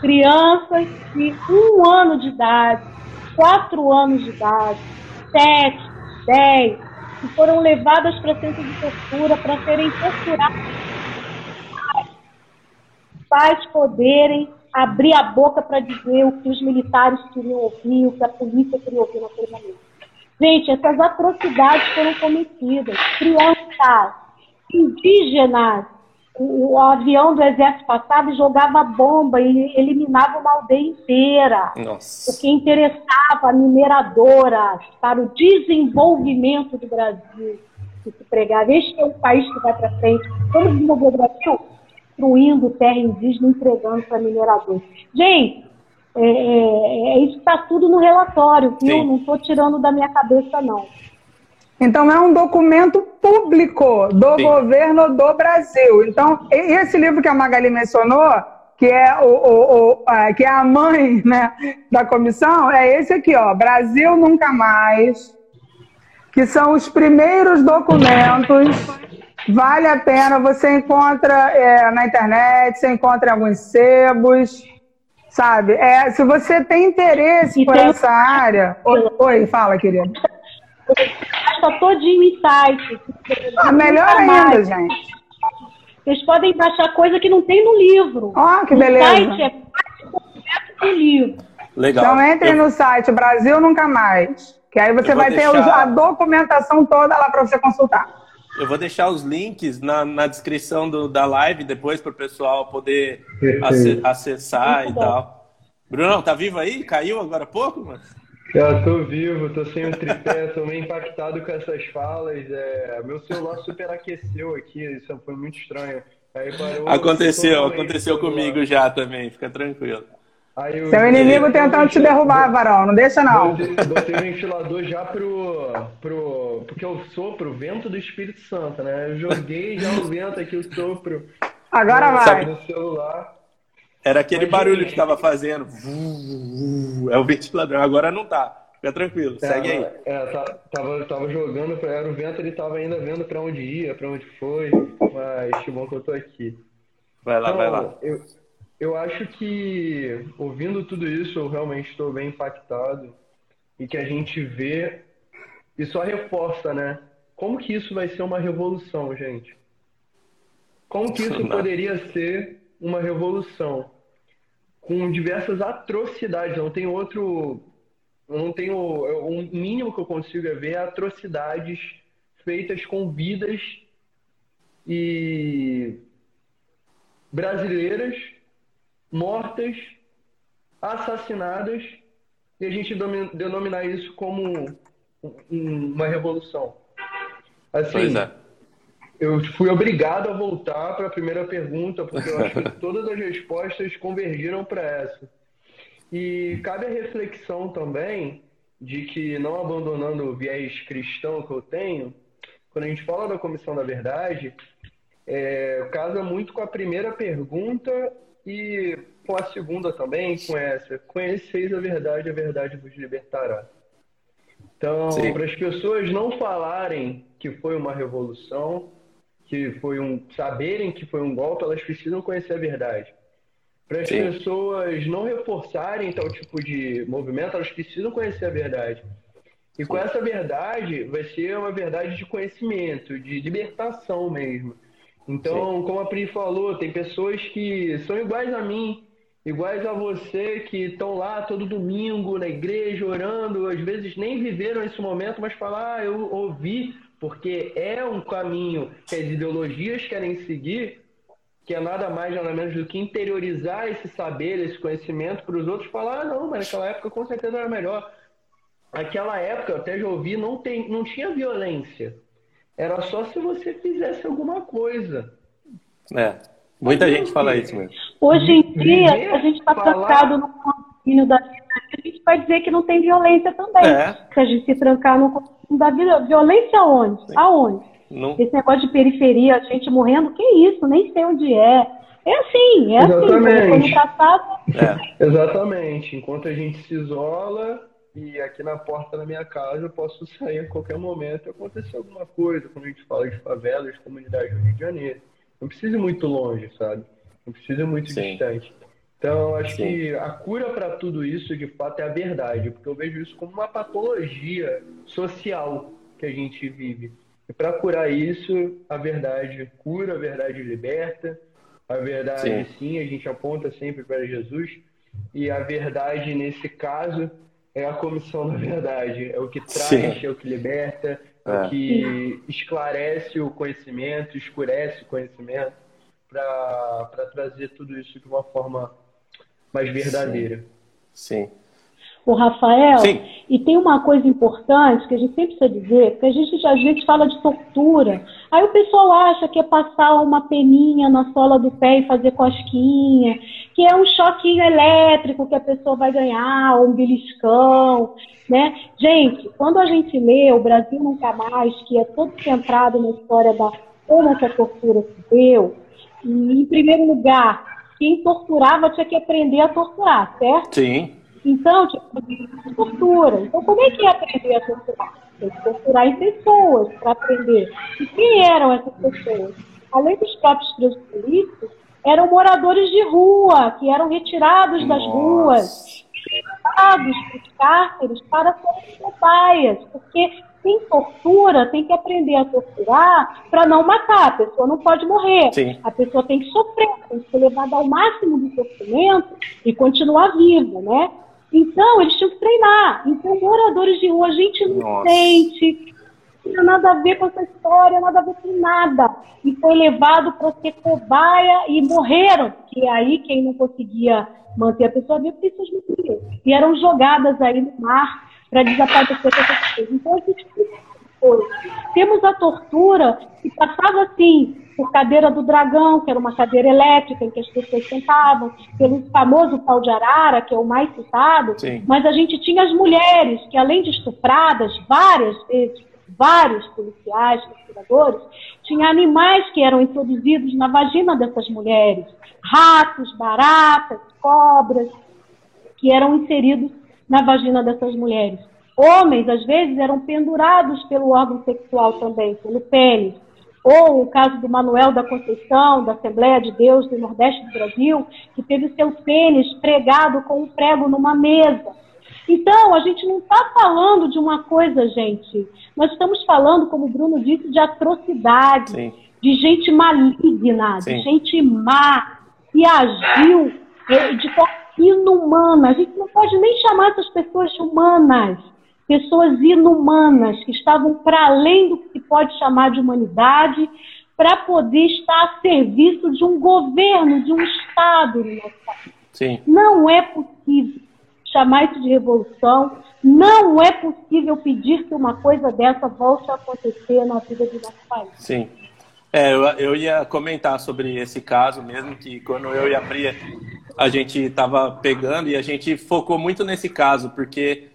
crianças de um ano de idade, quatro anos de idade, sete, dez, que foram levadas para centro de tortura para serem torturadas, pais poderem abrir a boca para dizer o que os militares queriam ouvir, o que a polícia queria ouvir naquele momento. Gente, essas atrocidades foram cometidas. Crianças, indígenas, o, o, avião do exército passava e jogava bomba e eliminava uma aldeia inteira. Nossa. O que interessava mineradoras para o desenvolvimento do Brasil. Que se pregava. Este é o país que vai para frente. Vamos desenvolver o Brasil? Destruindo terra indígena, entregando para mineradores. Gente, é, é, é isso está tudo no relatório, viu? Sim. Não estou tirando da minha cabeça, não. Então, é um documento público do Sim. governo do Brasil. Então, esse livro que a Magali mencionou, que é, o, o, o que é a mãe (laughs) né, da comissão, é esse aqui, ó, Brasil Nunca Mais, que são os primeiros documentos. Vale a pena, você encontra é, na internet, você encontra em alguns sebos, sabe? É, se você tem interesse por essa área. Oi, fala, querida. Está todinho em site. Ah, melhor ainda, gente. Vocês podem baixar coisa que não tem no livro. Ó, oh, que beleza. O site é completo do livro. Legal. Então entre Eu... no site Brasil Nunca Mais. Que aí você vai deixar... ter a documentação toda lá para você consultar. Eu vou deixar os links na, na descrição do, da live depois para o pessoal poder acessar Muito e bom. tal. Bruno, tá vivo aí? Caiu agora há pouco? Mas... Eu tô vivo, tô sem o tripé, tô meio impactado com essas falas. É, meu celular superaqueceu aqui, isso foi muito estranho. Parou, aconteceu, aconteceu comigo já também, fica tranquilo. Aí Seu inimigo tentando te derrubar, Varão, não deixa não. Botei, botei o ventilador já pro, pro. Porque eu sopro o vento do Espírito Santo, né? Eu joguei já o vento aqui, o sopro. Agora vai. No celular. Era aquele barulho que estava fazendo. É o ventilador. Agora não tá. Fica tranquilo, é, segue aí. É, tá, tava, tava jogando, era o vento, ele tava ainda vendo para onde ia, para onde foi, mas que bom que eu tô aqui. Vai lá, então, vai lá. Eu, eu acho que, ouvindo tudo isso, eu realmente estou bem impactado e que a gente vê e só reforça, né? Como que isso vai ser uma revolução, gente? Como que isso poderia ser uma revolução? com diversas atrocidades. Não tem outro. Não tenho. O mínimo que eu consigo é ver atrocidades feitas com vidas e brasileiras mortas, assassinadas, e a gente denominar isso como uma revolução. Assim, é eu fui obrigado a voltar para a primeira pergunta, porque eu acho que (laughs) todas as respostas convergiram para essa. E cabe a reflexão também de que, não abandonando o viés cristão que eu tenho, quando a gente fala da Comissão da Verdade, é, casa muito com a primeira pergunta e com a segunda também, com essa. Conheceis a verdade, a verdade vos libertará. Então, para as pessoas não falarem que foi uma revolução, que foi um saberem que foi um golpe, elas precisam conhecer a verdade. Para as pessoas não reforçarem tal tipo de movimento, elas precisam conhecer a verdade. E com essa verdade, vai ser uma verdade de conhecimento, de libertação mesmo. Então, Sim. como a Pri falou, tem pessoas que são iguais a mim, iguais a você, que estão lá todo domingo na igreja orando, às vezes nem viveram esse momento, mas falar, ah, eu ouvi porque é um caminho que as ideologias querem seguir, que é nada mais nada menos do que interiorizar esse saber, esse conhecimento para os outros falar, ah, não, mas naquela época com certeza era melhor. Aquela época, eu até já ouvi, não, tem, não tinha violência. Era só se você fizesse alguma coisa. É, muita gente fala isso mesmo. Hoje em dia, a gente está trancado no condomínio da cidade, a gente vai dizer que não tem violência também. É. Se a gente se trancar no da vida, violência aonde? Sim. Aonde? Não. Esse negócio de periferia, gente morrendo, que isso? Nem sei onde é. É assim, é assim, Exatamente. assim. É. Exatamente. Enquanto a gente se isola e aqui na porta da minha casa eu posso sair a qualquer momento e acontecer alguma coisa, quando a gente fala de favelas, de comunidade do Rio de Janeiro. Não precisa ir muito longe, sabe? Não precisa ir muito Sim. distante. Então, acho Sim. que a cura para tudo isso, de fato, é a verdade, porque eu vejo isso como uma patologia social que a gente vive. E para curar isso, a verdade cura, a verdade liberta, a verdade, sim. sim, a gente aponta sempre para Jesus, e a verdade, nesse caso, é a comissão (laughs) da verdade. É o que traz, sim. é o que liberta, é o é. que esclarece o conhecimento, escurece o conhecimento. para trazer tudo isso de uma forma mais verdadeira. Sim. Sim. O Rafael, Sim. e tem uma coisa importante que a gente sempre precisa dizer, porque a gente às vezes fala de tortura. Aí o pessoal acha que é passar uma peninha na sola do pé e fazer cosquinha, que é um choquinho elétrico que a pessoa vai ganhar, ou um beliscão, né? Gente, quando a gente lê O Brasil Nunca Mais, que é todo centrado na história da como essa tortura se deu, e, em primeiro lugar, quem torturava tinha que aprender a torturar, certo? Sim. Então, tipo, tortura. Então, como é que é aprender a torturar? Tem que torturar em pessoas para aprender. E quem eram essas pessoas? Além dos próprios presos políticos, eram moradores de rua, que eram retirados Nossa. das ruas, levados para os cárceres para serem cobaias, porque quem tortura tem que aprender a torturar para não matar. A pessoa não pode morrer. Sim. A pessoa tem que sofrer, tem que ser levada ao máximo do sofrimento e continuar viva, né? Então, eles tinham que treinar. Então, moradores de rua, gente inocente, não tinha nada a ver com essa história, nada a ver com nada. E foi levado para ser cobaia e morreram. Que aí, quem não conseguia manter a pessoa viva, pessoas morriam. E eram jogadas aí no mar para desaparecer. Então, a gente temos a tortura que passava assim por cadeira do dragão, que era uma cadeira elétrica em que as pessoas sentavam, pelo famoso pau de arara, que é o mais citado, Sim. mas a gente tinha as mulheres, que além de estupradas várias vezes, vários policiais, procuradores, tinha animais que eram introduzidos na vagina dessas mulheres, ratos, baratas, cobras, que eram inseridos na vagina dessas mulheres. Homens, às vezes, eram pendurados pelo órgão sexual também, pelo pênis ou o caso do Manuel da Conceição, da Assembleia de Deus do Nordeste do Brasil, que teve seu pênis pregado com um prego numa mesa. Então, a gente não está falando de uma coisa, gente. Nós estamos falando, como o Bruno disse, de atrocidade, Sim. de gente maligna, Sim. de gente má, que agiu eh, de forma inumana. A gente não pode nem chamar essas pessoas de humanas pessoas inumanas, que estavam para além do que se pode chamar de humanidade, para poder estar a serviço de um governo, de um Estado no nosso país. Sim. Não é possível chamar isso de revolução, não é possível pedir que uma coisa dessa volte a acontecer na vida do nosso país. Sim. É, eu, eu ia comentar sobre esse caso mesmo, que quando eu e a Bria, a gente estava pegando e a gente focou muito nesse caso, porque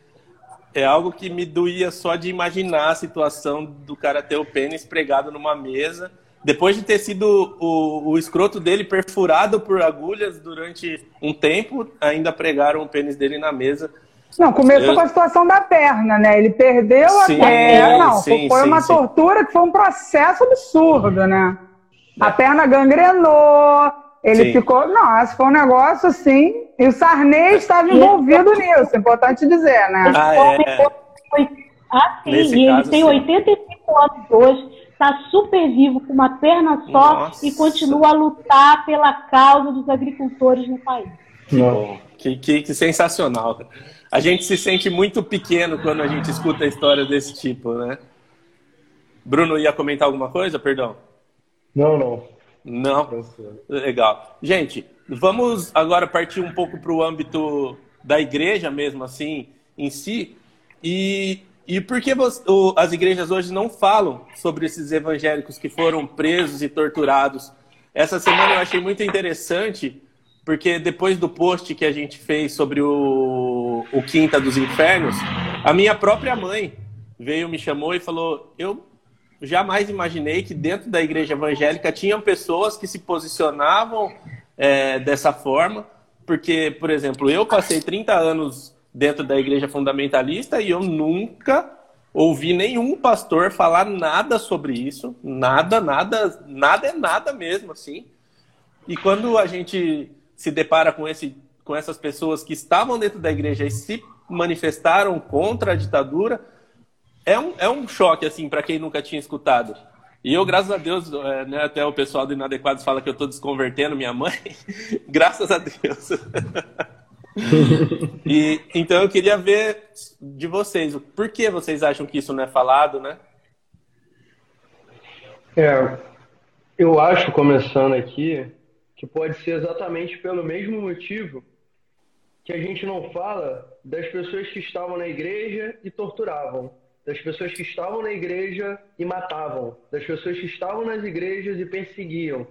é algo que me doía só de imaginar a situação do cara ter o pênis pregado numa mesa, depois de ter sido o, o escroto dele perfurado por agulhas durante um tempo, ainda pregaram o pênis dele na mesa. Não, começou Eu... com a situação da perna, né? Ele perdeu sim, a perna. Não, sim, foi sim, uma tortura que foi um processo absurdo, né? A é. perna gangrenou, ele Sim. ficou. Nossa, foi um negócio assim. E o Sarney estava envolvido nisso, é importante dizer, né? Ah, é. Ah, sim, Nesse e ele tem sim. 85 anos hoje, está super vivo, com uma perna só Nossa. e continua a lutar pela causa dos agricultores no país. Que bom, que, que, que sensacional. A gente se sente muito pequeno quando a gente escuta a história desse tipo, né? Bruno ia comentar alguma coisa? Perdão. Não, não. Não? Legal. Gente, vamos agora partir um pouco para o âmbito da igreja mesmo, assim, em si. E, e por que as igrejas hoje não falam sobre esses evangélicos que foram presos e torturados? Essa semana eu achei muito interessante, porque depois do post que a gente fez sobre o, o Quinta dos Infernos, a minha própria mãe veio, me chamou e falou: Eu jamais imaginei que dentro da igreja evangélica tinham pessoas que se posicionavam é, dessa forma, porque, por exemplo, eu passei 30 anos dentro da igreja fundamentalista e eu nunca ouvi nenhum pastor falar nada sobre isso, nada, nada, nada é nada mesmo, assim. E quando a gente se depara com, esse, com essas pessoas que estavam dentro da igreja e se manifestaram contra a ditadura, é um, é um choque, assim, para quem nunca tinha escutado. E eu, graças a Deus, é, né, até o pessoal do Inadequados fala que eu estou desconvertendo minha mãe. (laughs) graças a Deus. (laughs) e, então eu queria ver de vocês, por que vocês acham que isso não é falado, né? É, Eu acho, começando aqui, que pode ser exatamente pelo mesmo motivo que a gente não fala das pessoas que estavam na igreja e torturavam, das pessoas que estavam na igreja e matavam, das pessoas que estavam nas igrejas e perseguiam.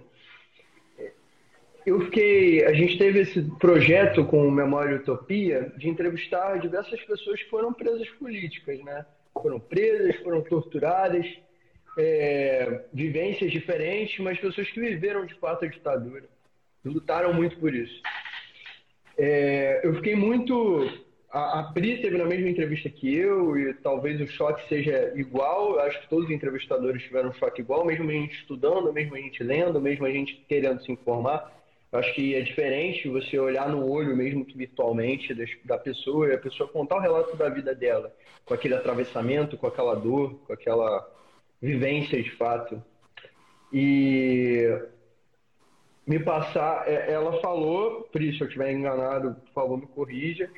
Eu fiquei, a gente teve esse projeto com o Memória Utopia de entrevistar diversas pessoas que foram presas políticas, né? Foram presas, foram torturadas, é, vivências diferentes, mas pessoas que viveram de fato a ditadura, lutaram muito por isso. É, eu fiquei muito. A, a Pri teve na mesma entrevista que eu, e talvez o choque seja igual. Eu acho que todos os entrevistadores tiveram um choque igual, mesmo a gente estudando, mesmo a gente lendo, mesmo a gente querendo se informar. Eu acho que é diferente você olhar no olho, mesmo que virtualmente, da pessoa e a pessoa contar o relato da vida dela, com aquele atravessamento, com aquela dor, com aquela vivência de fato. E me passar, é, ela falou, Pri, se eu estiver enganado, por favor me corrija,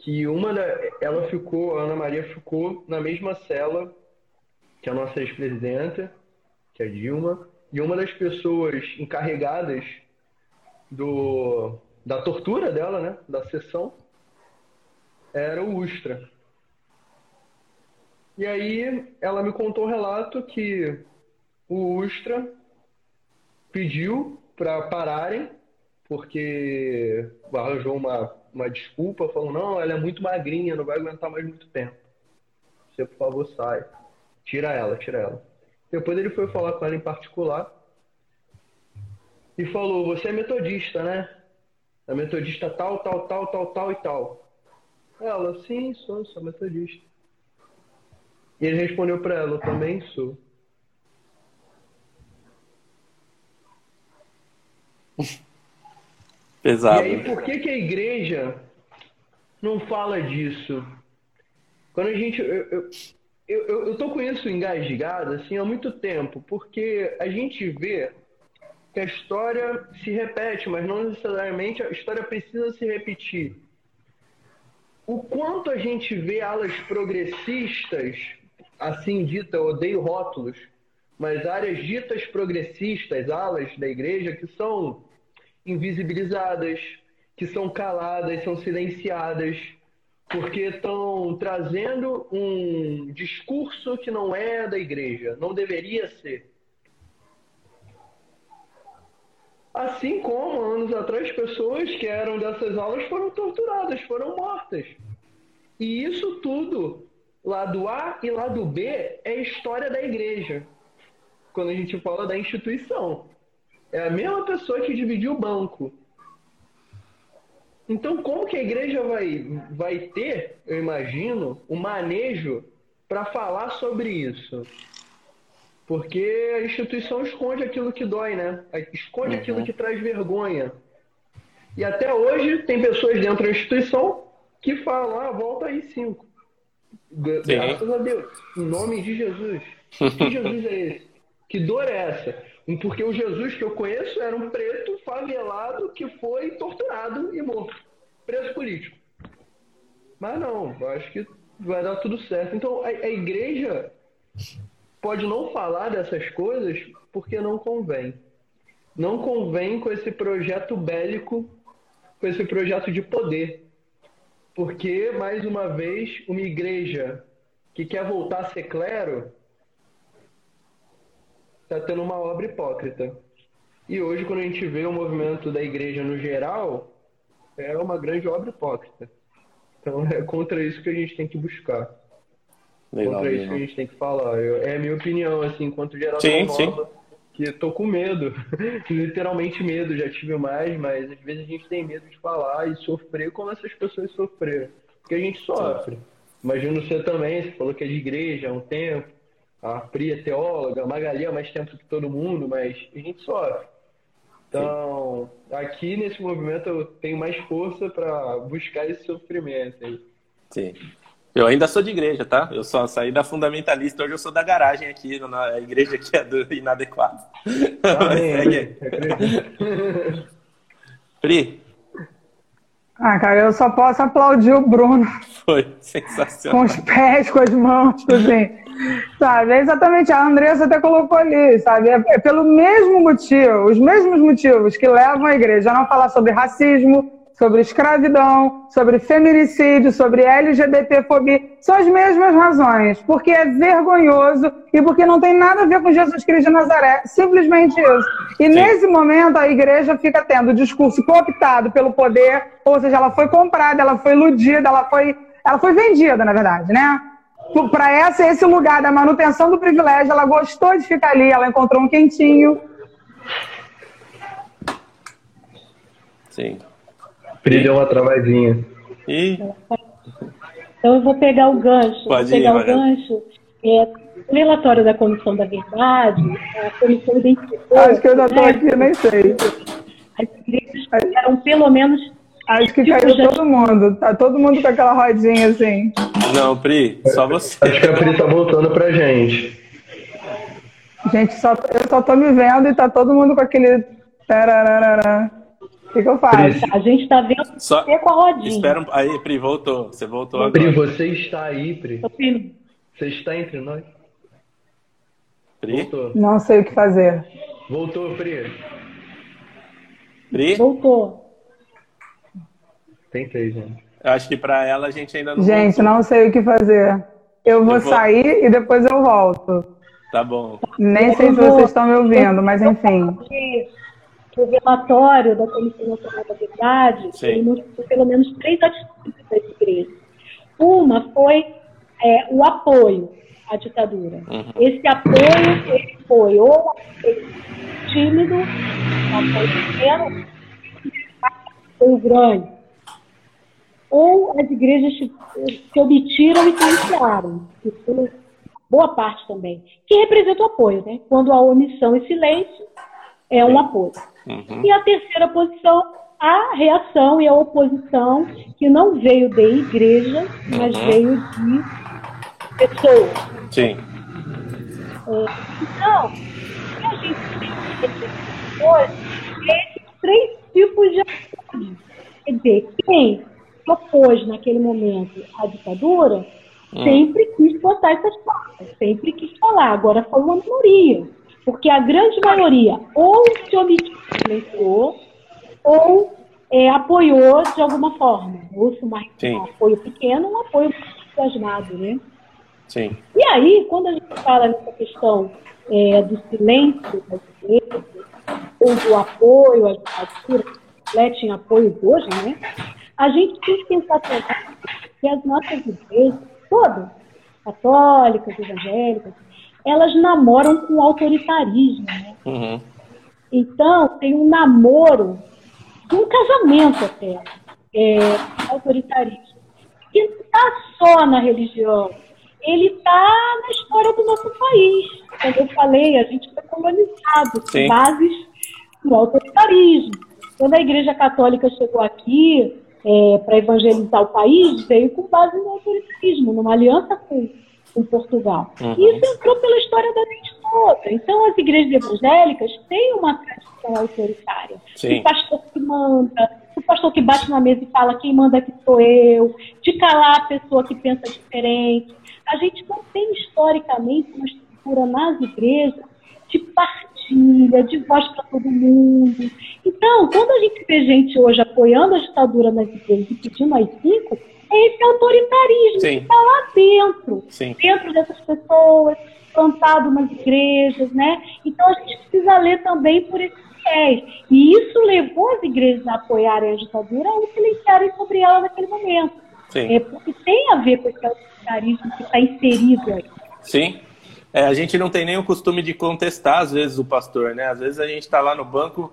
que uma da, ela ficou, a Ana Maria ficou na mesma cela que a nossa ex-presidenta, que é a Dilma, e uma das pessoas encarregadas do, da tortura dela, né, da sessão, era o Ustra. E aí ela me contou o relato que o Ustra pediu para pararem, porque arranjou uma, uma desculpa, falou, não, ela é muito magrinha, não vai aguentar mais muito tempo. Você, por favor, sai. Tira ela, tira ela. Depois ele foi falar com ela em particular e falou, você é metodista, né? É metodista tal, tal, tal, tal, tal e tal. Ela, sim, sou, sou metodista. E ele respondeu para ela: também sou. (laughs) Pesado. E aí, por que, que a igreja não fala disso? Quando a gente. Eu, eu, eu, eu tô com isso engasgado assim, há muito tempo, porque a gente vê que a história se repete, mas não necessariamente a história precisa se repetir. O quanto a gente vê alas progressistas assim dita, odeio rótulos, mas áreas ditas progressistas, alas da igreja, que são invisibilizadas, que são caladas, são silenciadas, porque estão trazendo um discurso que não é da igreja, não deveria ser. Assim como anos atrás pessoas que eram dessas aulas foram torturadas, foram mortas. E isso tudo Lado A e lado B é história da igreja. Quando a gente fala da instituição. É a mesma pessoa que dividiu o banco. Então, como que a igreja vai, vai ter, eu imagino, o um manejo para falar sobre isso? Porque a instituição esconde aquilo que dói, né? Esconde uhum. aquilo que traz vergonha. E até hoje tem pessoas dentro da instituição que falam, ah, volta aí cinco. Graças Sim. a Deus. Em nome de Jesus. (laughs) Que Jesus é esse? Que dor é essa? Porque o Jesus que eu conheço era um preto favelado que foi torturado e morto. Preso político. Mas não, eu acho que vai dar tudo certo. Então a, a igreja pode não falar dessas coisas porque não convém. Não convém com esse projeto bélico, com esse projeto de poder. Porque, mais uma vez, uma igreja que quer voltar a ser clero está tendo uma obra hipócrita. E hoje, quando a gente vê o movimento da igreja no geral, é uma grande obra hipócrita. Então, é contra isso que a gente tem que buscar. Legal, contra isso que a gente tem que falar. Eu, é a minha opinião, assim, enquanto geração sim, nova. Sim que tô com medo, (laughs) literalmente medo, já tive mais, mas às vezes a gente tem medo de falar e sofrer como essas pessoas sofreram, porque a gente sofre. Imagino você também, você falou que é de igreja há um tempo, a Pri é teóloga, a Magali há mais tempo que todo mundo, mas a gente sofre. Então, Sim. aqui nesse movimento eu tenho mais força para buscar esse sofrimento aí. Sim. Eu ainda sou de igreja, tá? Eu só saí da fundamentalista, hoje eu sou da garagem aqui, na igreja que é do inadequado. Amém. (laughs) (laughs) Pri. Ah, cara, eu só posso aplaudir o Bruno. Foi sensacional. Com os pés, com as mãos, assim. Sabe? É exatamente, a Andressa até colocou ali, sabe? É, é, pelo mesmo motivo, os mesmos motivos que levam a igreja a não falar sobre racismo, sobre escravidão, sobre feminicídio, sobre LGBTfobia, são as mesmas razões, porque é vergonhoso e porque não tem nada a ver com Jesus Cristo de Nazaré, simplesmente isso. E Sim. nesse momento a igreja fica tendo o discurso cooptado pelo poder, ou seja, ela foi comprada, ela foi iludida, ela foi, ela foi vendida, na verdade, né? Para essa esse lugar da manutenção do privilégio, ela gostou de ficar ali, ela encontrou um quentinho. Sim. Deu uma travadinha. E... Então eu vou pegar o gancho. Pode vou pegar ir, o gancho. É, no relatório da Comissão da Verdade, a comissão identificou. Acho que eu já estou né, aqui, nem sei. As igrejas eram pelo menos. Acho que caiu já... todo mundo. Tá todo mundo com aquela rodinha assim. Não, Pri, só você. Acho que a Pri tá voltando pra gente. Gente, só, eu só tô me vendo e tá todo mundo com aquele. Tararara. O que, que eu faço? A gente está vendo Só... você com a rodinha. Espera um... Aí, Pri, voltou. Você voltou agora. Pri, você está aí, Pri. Você está entre nós? Pri? Voltou. Não sei o que fazer. Voltou, Pri. Pri? Voltou. Tentei, gente. Eu acho que para ela a gente ainda não Gente, voltou. não sei o que fazer. Eu vou, eu vou, sair e depois eu volto. Tá bom. Nem eu sei se vocês estão me ouvindo, mas enfim o relatório da Comissão Nacional da Verdade, mostrou pelo menos três atitudes das igrejas. Uma foi é, o apoio à ditadura. Uhum. Esse apoio ele foi ou tímido, um apoio pequeno, ou grande, ou as igrejas se obtiram e silenciaram, que foi boa parte também, que representa o apoio, né? Quando há omissão e silêncio, é um apoio. Uhum. E a terceira posição, a reação e a oposição, que não veio de igreja, mas uhum. veio de pessoas. Sim. É, então, a gente tem hoje esses três tipos de atitude. Quer dizer, quem opôs naquele momento a ditadura uhum. sempre quis botar essas palavras, sempre quis falar. Agora foi uma minoria. Porque a grande maioria ou se omitiu, ou é, apoiou de alguma forma. Ou se mais um apoio pequeno, um apoio entusiasmado, né? Sim. E aí, quando a gente fala nessa questão é, do silêncio das igrejas, ou do apoio às ditaduras, reflete em apoio hoje, né? A gente tem que pensar também que as nossas igrejas, todas, católicas, evangélicas, elas namoram com autoritarismo. Né? Uhum. Então, tem um namoro, um casamento até, é, autoritarismo. Que não está só na religião, ele está na história do nosso país. Como eu falei, a gente foi colonizado com bases no autoritarismo. Quando a Igreja Católica chegou aqui é, para evangelizar o país, veio com base no autoritarismo, numa aliança com em Portugal. Uhum. E isso entrou pela história da gente toda. Então, as igrejas evangélicas têm uma tradição autoritária. Sim. O pastor que manda, o pastor que bate na mesa e fala quem manda aqui sou eu, de calar a pessoa que pensa diferente. A gente não tem historicamente uma estrutura nas igrejas de partilha, de voz para todo mundo. Então, quando a gente vê gente hoje apoiando a ditadura nas igrejas e pedindo as cinco, é esse autoritarismo Sim. que está lá dentro, Sim. dentro dessas pessoas, plantado nas igrejas, né? Então a gente precisa ler também por esse viés. E isso levou as igrejas a apoiarem a ditadura a silenciarem sobre ela naquele momento. Sim. É porque tem a ver com esse autoritarismo que está inserido aí. Sim. É, a gente não tem nem o costume de contestar, às vezes, o pastor, né? Às vezes a gente está lá no banco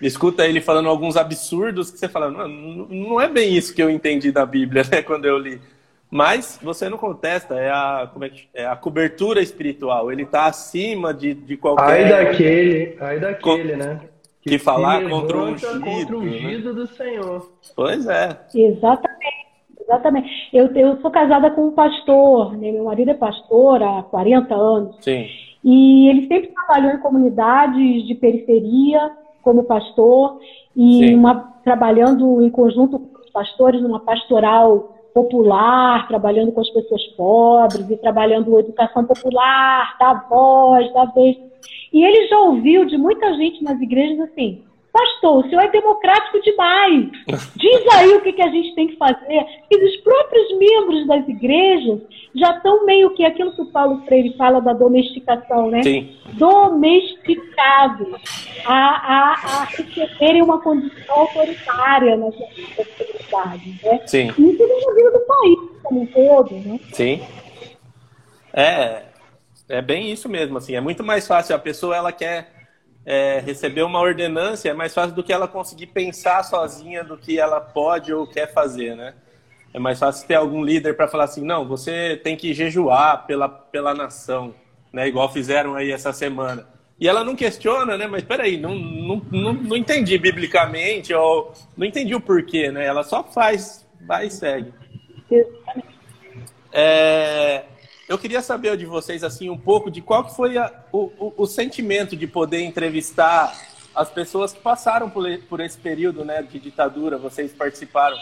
escuta ele falando alguns absurdos que você fala, não, não é bem isso que eu entendi da Bíblia, (laughs) né, quando eu li. Mas você não contesta, é a, como é, que, é a cobertura espiritual. Ele está acima de, de qualquer. Ai daquele, ai daquele, né? Que, que falar contra o ungido. Contra o ungido né? do Senhor. Pois é. Exatamente. Exatamente. Eu, eu sou casada com um pastor, né? meu marido é pastor há 40 anos. Sim. E ele sempre trabalhou em comunidades de periferia como pastor e uma, trabalhando em conjunto com muitos pastores numa pastoral popular, trabalhando com as pessoas pobres e trabalhando a educação popular, da voz, da vez. E ele já ouviu de muita gente nas igrejas assim: Pastor, o senhor é democrático demais. Diz aí o que, que a gente tem que fazer. E os próprios membros das igrejas já estão meio que aquilo que o Paulo Freire fala da domesticação, né? Sim. Domesticados a, a, a receberem uma condição autoritária nas comunidades, né? Sim. Isso na vida do país como um todo, né? Sim. É, é bem isso mesmo, assim. É muito mais fácil. A pessoa, ela quer é, receber uma ordenância, é mais fácil do que ela conseguir pensar sozinha do que ela pode ou quer fazer, né? É mais fácil ter algum líder para falar assim, não, você tem que jejuar pela, pela nação, né? Igual fizeram aí essa semana. E ela não questiona, né? Mas peraí, não, não, não, não entendi biblicamente, ou não entendi o porquê, né? Ela só faz, vai e segue. É, eu queria saber de vocês assim um pouco de qual que foi a, o, o, o, sentimento de poder entrevistar as pessoas que passaram por, por esse período né, de ditadura. Vocês participaram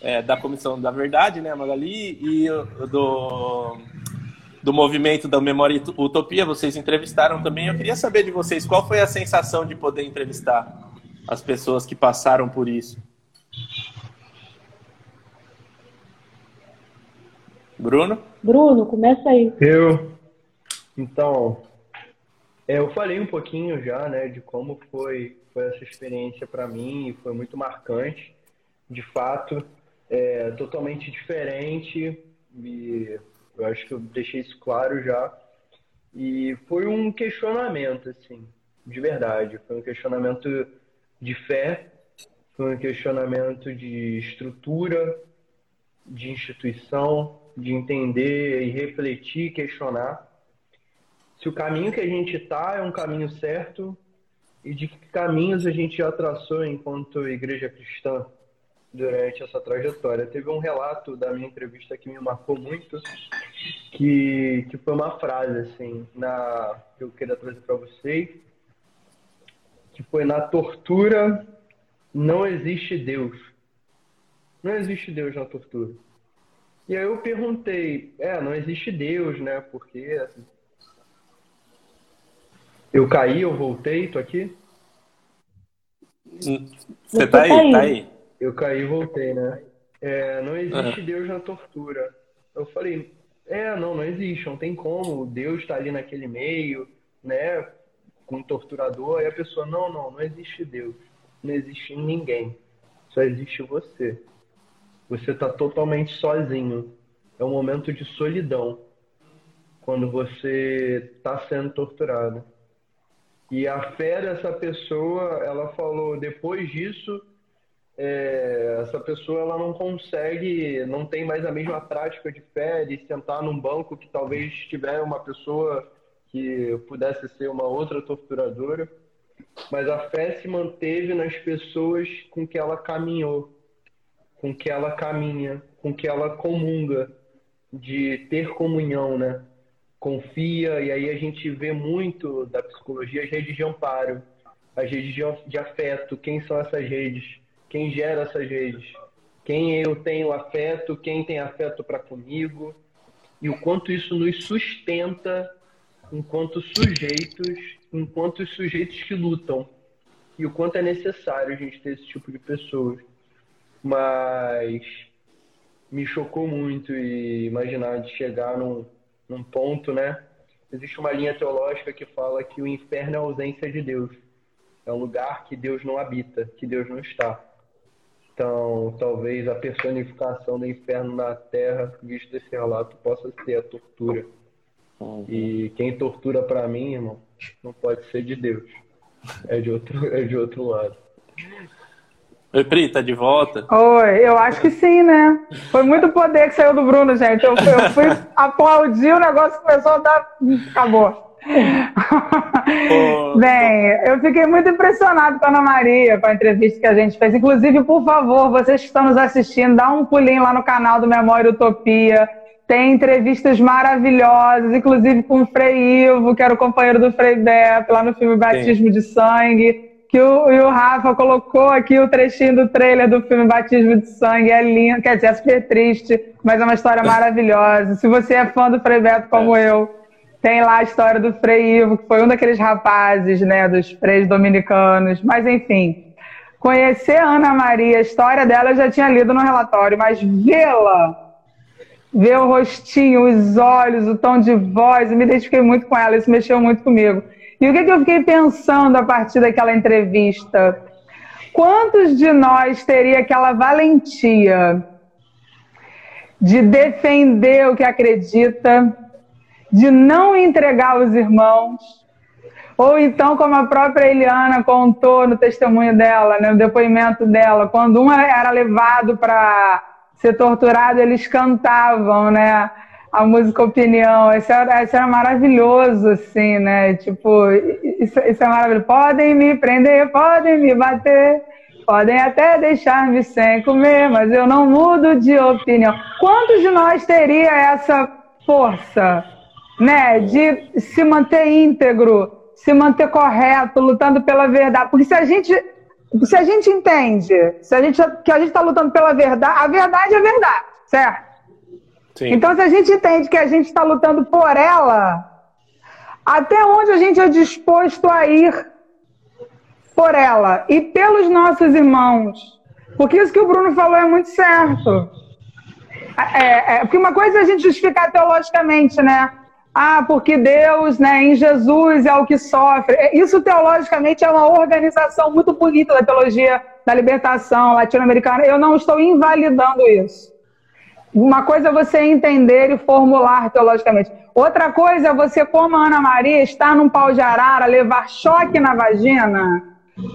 é, da Comissão da Verdade, né, Magali, e do, do movimento da Memória Utopia. Vocês entrevistaram também. Eu queria saber de vocês qual foi a sensação de poder entrevistar as pessoas que passaram por isso. Bruno? Bruno, começa aí. Eu. Então, é, eu falei um pouquinho já, né, de como foi, foi essa experiência para mim, foi muito marcante, de fato, é totalmente diferente, e eu acho que eu deixei isso claro já, e foi um questionamento, assim, de verdade, foi um questionamento de fé, foi um questionamento de estrutura, de instituição, de entender e refletir, questionar se o caminho que a gente está é um caminho certo e de que caminhos a gente já traçou enquanto igreja cristã durante essa trajetória. Teve um relato da minha entrevista que me marcou muito, que, que foi uma frase assim, na que eu queria trazer para vocês, que foi na tortura não existe Deus. Não existe Deus na tortura. E aí eu perguntei, é, não existe Deus, né? Porque assim, eu caí, eu voltei, tô aqui? Você tá aí, tá aí. Eu caí e voltei, né? É, não existe uhum. Deus na tortura. Eu falei, é, não, não existe, não tem como. Deus tá ali naquele meio, né? Com um torturador. Aí a pessoa, não, não, não existe Deus. Não existe ninguém. Só existe você. Você está totalmente sozinho. É um momento de solidão quando você está sendo torturado. E a fé dessa pessoa, ela falou, depois disso, é, essa pessoa ela não consegue, não tem mais a mesma prática de fé de sentar num banco que talvez tiver uma pessoa que pudesse ser uma outra torturadora, mas a fé se manteve nas pessoas com que ela caminhou com que ela caminha, com que ela comunga, de ter comunhão, né? Confia, e aí a gente vê muito da psicologia as redes de amparo, as redes de afeto, quem são essas redes, quem gera essas redes, quem eu tenho afeto, quem tem afeto para comigo, e o quanto isso nos sustenta enquanto sujeitos, enquanto sujeitos que lutam, e o quanto é necessário a gente ter esse tipo de pessoas mas me chocou muito e imaginar de chegar num, num ponto, né? Existe uma linha teológica que fala que o inferno é a ausência de Deus. É um lugar que Deus não habita, que Deus não está. Então, talvez a personificação do inferno na Terra, visto esse relato, possa ser a tortura. Uhum. E quem tortura para mim, irmão, não pode ser de Deus. É de outro, (laughs) é de outro lado. Oi, Pri, tá de volta? Oi, eu acho que sim, né? Foi muito poder que saiu do Bruno, gente. Eu, eu fui (laughs) aplaudir, o negócio começou a dar. Acabou. Oh, Bem, eu fiquei muito impressionado com a Ana Maria, com a entrevista que a gente fez. Inclusive, por favor, vocês que estão nos assistindo, dá um pulinho lá no canal do Memória Utopia. Tem entrevistas maravilhosas, inclusive com o Frei Ivo, que era o companheiro do Frei Beto, lá no filme Batismo Sim. de Sangue. Que o, e o Rafa colocou aqui o trechinho do trailer do filme Batismo de Sangue. É lindo, quer dizer, é super triste, mas é uma história maravilhosa. Se você é fã do Frei Beto como é. eu, tem lá a história do Frei Ivo, que foi um daqueles rapazes, né, dos freis dominicanos. Mas, enfim, conhecer a Ana Maria, a história dela eu já tinha lido no relatório, mas vê-la ver o rostinho, os olhos, o tom de voz, eu me identifiquei muito com ela, isso mexeu muito comigo. E o que, que eu fiquei pensando a partir daquela entrevista? Quantos de nós teria aquela valentia de defender o que acredita, de não entregar os irmãos, ou então, como a própria Eliana contou no testemunho dela, né, no depoimento dela, quando um era levado para ser torturado, eles cantavam, né? A música Opinião. Isso era, isso era maravilhoso, assim, né? Tipo, isso, isso é maravilhoso. Podem me prender, podem me bater, podem até deixar-me sem comer, mas eu não mudo de opinião. Quantos de nós teria essa força, né? De se manter íntegro, se manter correto, lutando pela verdade? Porque se a gente. Se a gente entende se a gente, que a gente está lutando pela verdade, a verdade é verdade, certo? Sim. Então, se a gente entende que a gente está lutando por ela, até onde a gente é disposto a ir por ela e pelos nossos irmãos? Porque isso que o Bruno falou é muito certo. É, é, porque uma coisa é a gente justificar teologicamente, né? Ah, porque Deus, né, em Jesus é o que sofre. É, isso teologicamente é uma organização muito bonita da teologia da libertação latino-americana. Eu não estou invalidando isso. Uma coisa é você entender e formular teologicamente. Outra coisa é você, como a Ana Maria, estar num pau de arara, levar choque na vagina,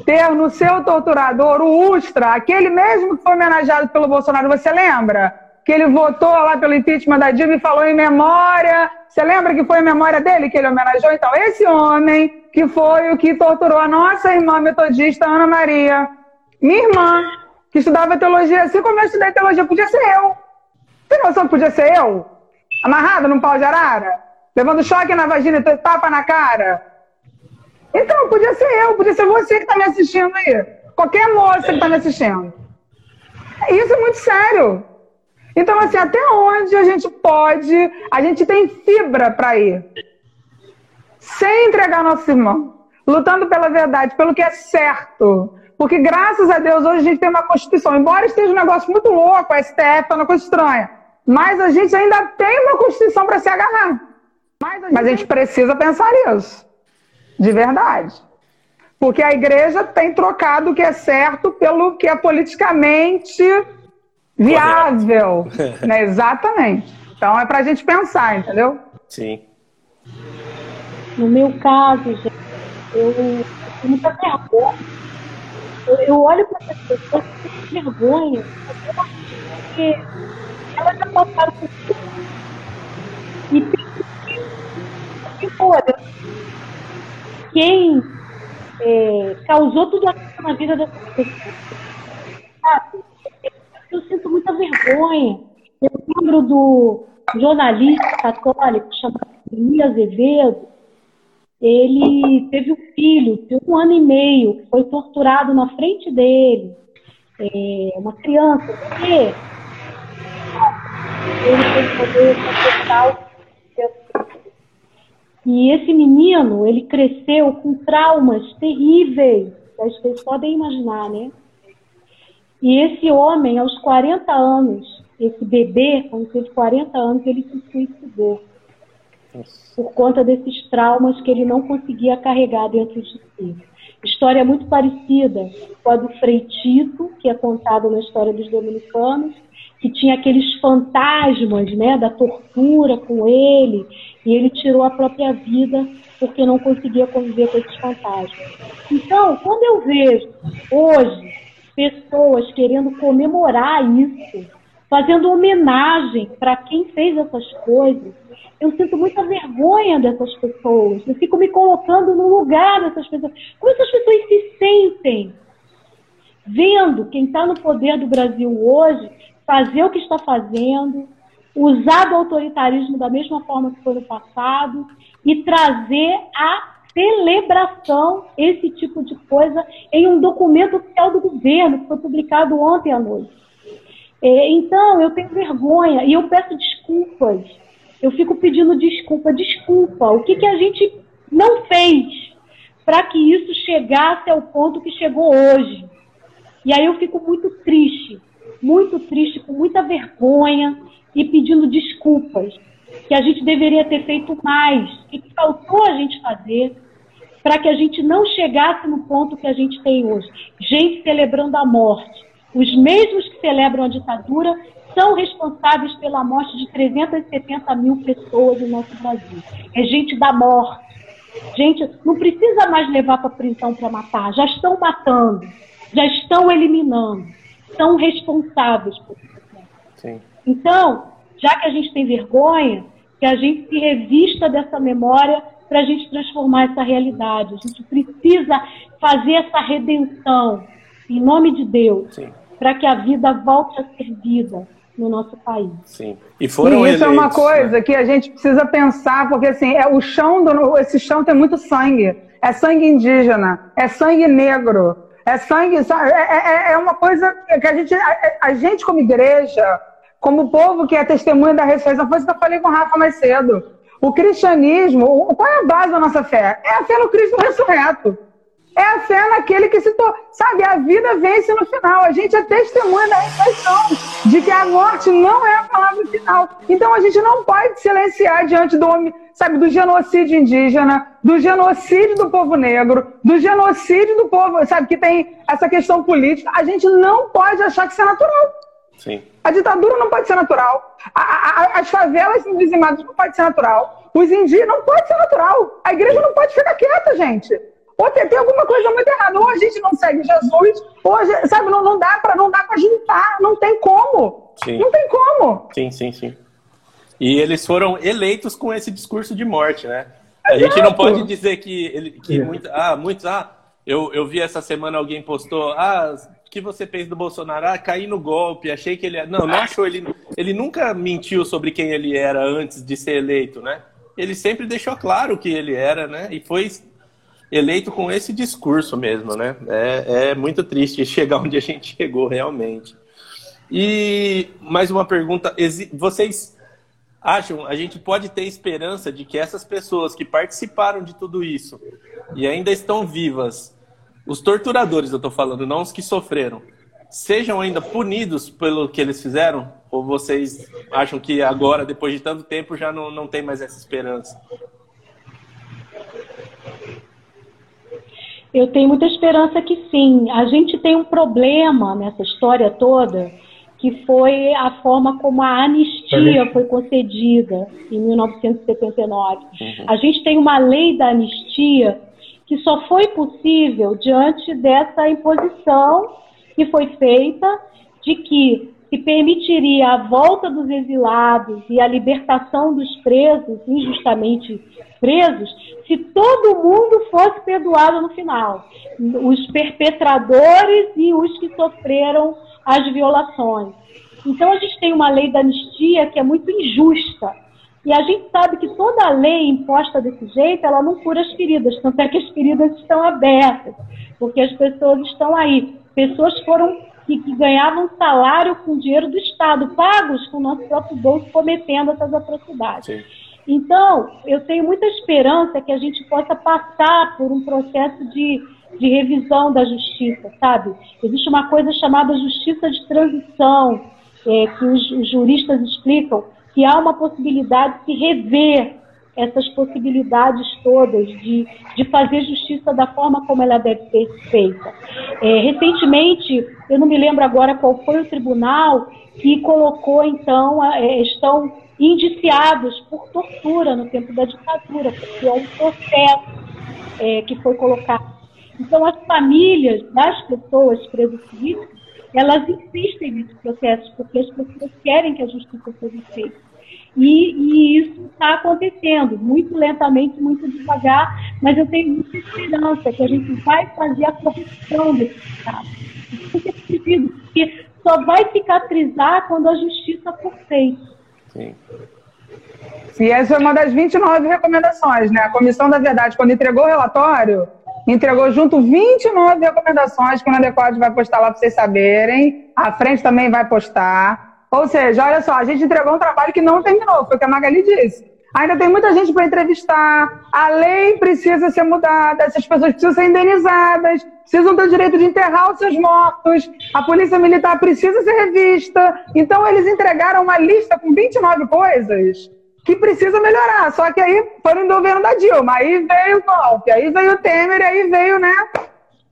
ter no seu torturador o Ustra, aquele mesmo que foi homenageado pelo Bolsonaro, você lembra? Que ele votou lá pelo impeachment da Dilma e falou em memória. Você lembra que foi em memória dele que ele homenageou? Então, esse homem que foi o que torturou a nossa irmã metodista Ana Maria, minha irmã, que estudava teologia, assim como eu estudei teologia, podia ser eu. Tem noção que podia ser eu? Amarrada num pau de arara? Levando choque na vagina e tapa na cara? Então, podia ser eu, podia ser você que está me assistindo aí. Qualquer moça que está me assistindo. Isso é muito sério. Então, assim, até onde a gente pode, a gente tem fibra para ir. Sem entregar nosso irmão. Lutando pela verdade, pelo que é certo. Porque, graças a Deus, hoje a gente tem uma Constituição. Embora esteja um negócio muito louco, a STF tá uma coisa estranha. Mas a gente ainda tem uma Constituição para se agarrar. Mas a, gente... Mas a gente precisa pensar nisso. De verdade. Porque a igreja tem trocado o que é certo pelo que é politicamente viável. né? Exatamente. Então é para a gente pensar, entendeu? Sim. No meu caso, gente, eu tenho muita vergonha. Eu, eu olho para essas pessoas com vergonha, porque elas já passaram por tudo. E tem que olha, quem é, causou tudo aquilo na vida dessas pessoas. Eu sinto muita vergonha. Eu lembro do jornalista católico chamado Elias Azevedo. Ele teve um filho de um ano e meio que foi torturado na frente dele. É, uma criança, porque ele tem poder total. E esse menino, ele cresceu com traumas terríveis, vocês podem imaginar, né? E esse homem, aos 40 anos, esse bebê, quando teve 40 anos, ele se suicidou. Por conta desses traumas que ele não conseguia carregar dentro de si. História muito parecida com a do Frei Tito, que é contado na história dos dominicanos, que tinha aqueles fantasmas né, da tortura com ele, e ele tirou a própria vida porque não conseguia conviver com esses fantasmas. Então, quando eu vejo hoje pessoas querendo comemorar isso, fazendo homenagem para quem fez essas coisas, eu sinto muita vergonha dessas pessoas. Eu fico me colocando no lugar dessas pessoas. Como essas pessoas se sentem vendo quem está no poder do Brasil hoje fazer o que está fazendo, usar do autoritarismo da mesma forma que foi no passado e trazer a celebração esse tipo de coisa em um documento oficial do governo, que foi publicado ontem à noite. É, então, eu tenho vergonha e eu peço desculpas. Eu fico pedindo desculpa, desculpa. O que, que a gente não fez para que isso chegasse ao ponto que chegou hoje? E aí eu fico muito triste, muito triste, com muita vergonha e pedindo desculpas que a gente deveria ter feito mais, o que faltou a gente fazer para que a gente não chegasse no ponto que a gente tem hoje. Gente celebrando a morte. Os mesmos que celebram a ditadura são responsáveis pela morte de 370 mil pessoas no nosso Brasil. É gente da morte. Gente, não precisa mais levar para prisão para matar. Já estão matando, já estão eliminando. São responsáveis por isso. Então, já que a gente tem vergonha, que a gente se revista dessa memória para a gente transformar essa realidade. A gente precisa fazer essa redenção, em nome de Deus, para que a vida volte a ser vida no nosso país. Sim. E foram e isso eleitos, é uma coisa né? que a gente precisa pensar, porque assim, é o chão do, esse chão tem muito sangue. É sangue indígena, é sangue negro, é sangue. É, é, é, é uma coisa que a gente, a, a gente como igreja, como povo que é testemunha da ressurreição, foi isso que eu falei com o Rafa mais cedo. O cristianismo, qual é a base da nossa fé? É a fé no Cristo ressurreto. É a fé naquele que se torna. Sabe, a vida vence no final. A gente é testemunha da ressurreição, de que a morte não é a palavra final. Então a gente não pode silenciar diante do, sabe, do genocídio indígena, do genocídio do povo negro, do genocídio do povo, sabe, que tem essa questão política. A gente não pode achar que isso é natural. Sim. A ditadura não pode ser natural. A, a, as favelas dizimadas não pode ser natural. Os indígenas não pode ser natural. A igreja não pode ficar quieta, gente. Ou tem, tem alguma coisa muito errada. Ou a gente não segue Jesus, ou a gente, sabe, não, não dá para não dá para juntar. Não tem como. Sim. Não tem como. Sim, sim, sim. E eles foram eleitos com esse discurso de morte, né? A gente não pode dizer que, ele, que é. muito, ah, muitos, ah, eu, eu vi essa semana alguém postou, ah, que você fez do Bolsonaro? Ah, caí no golpe, achei que ele. Não, não achou. Ele, ele nunca mentiu sobre quem ele era antes de ser eleito, né? Ele sempre deixou claro que ele era, né? E foi eleito com esse discurso mesmo, né? É, é muito triste (laughs) chegar onde a gente chegou realmente. E mais uma pergunta: vocês acham, a gente pode ter esperança de que essas pessoas que participaram de tudo isso e ainda estão vivas os torturadores, eu estou falando, não os que sofreram, sejam ainda punidos pelo que eles fizeram? Ou vocês acham que agora, depois de tanto tempo, já não, não tem mais essa esperança? Eu tenho muita esperança que sim. A gente tem um problema nessa história toda, que foi a forma como a anistia foi concedida em 1979. Uhum. A gente tem uma lei da anistia que só foi possível diante dessa imposição que foi feita de que se permitiria a volta dos exilados e a libertação dos presos, injustamente presos, se todo mundo fosse perdoado no final. Os perpetradores e os que sofreram as violações. Então a gente tem uma lei da anistia que é muito injusta, e a gente sabe que toda lei imposta desse jeito, ela não cura as feridas, tanto é que as feridas estão abertas, porque as pessoas estão aí. Pessoas foram que, que ganhavam salário com dinheiro do Estado, pagos com o nosso próprio bolso, cometendo essas atrocidades. Sim. Então, eu tenho muita esperança que a gente possa passar por um processo de, de revisão da justiça, sabe? Existe uma coisa chamada justiça de transição, é, que os, os juristas explicam, que há uma possibilidade de rever essas possibilidades todas de, de fazer justiça da forma como ela deve ser feita. É, recentemente, eu não me lembro agora qual foi o tribunal que colocou, então, é, estão indiciados por tortura no tempo da ditadura, porque é um processo é, que foi colocado. Então, as famílias das pessoas presas políticas elas insistem nesse processo, porque as pessoas querem que a justiça seja feita. E, e isso está acontecendo, muito lentamente, muito devagar, mas eu tenho muita esperança que a gente vai fazer a correção desse Estado. Porque só vai cicatrizar quando a justiça for feita. Sim. E essa é uma das 29 recomendações, né? A Comissão da Verdade, quando entregou o relatório, entregou junto 29 recomendações que o Inadequado vai postar lá para vocês saberem. A frente também vai postar. Ou seja, olha só, a gente entregou um trabalho que não terminou, foi o que a Magali disse. Ainda tem muita gente para entrevistar, a lei precisa ser mudada, essas pessoas precisam ser indenizadas, precisam ter o direito de enterrar os seus mortos, a polícia militar precisa ser revista. Então, eles entregaram uma lista com 29 coisas que precisa melhorar. Só que aí foi no governo da Dilma, aí veio o golpe, aí veio o Temer, aí veio, né?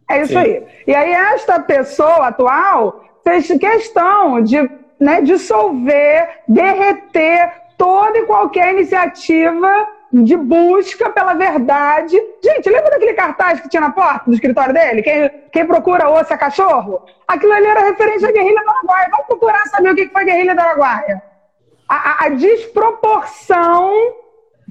É isso Sim. aí. E aí, esta pessoa atual fez questão de né, dissolver, derreter toda e qualquer iniciativa de busca pela verdade. Gente, lembra daquele cartaz que tinha na porta do escritório dele? Quem, quem procura osso é cachorro? Aquilo ali era referente à guerrilha do Araguaia. Vamos procurar saber o que foi a guerrilha do Araguaia. A, a, desproporção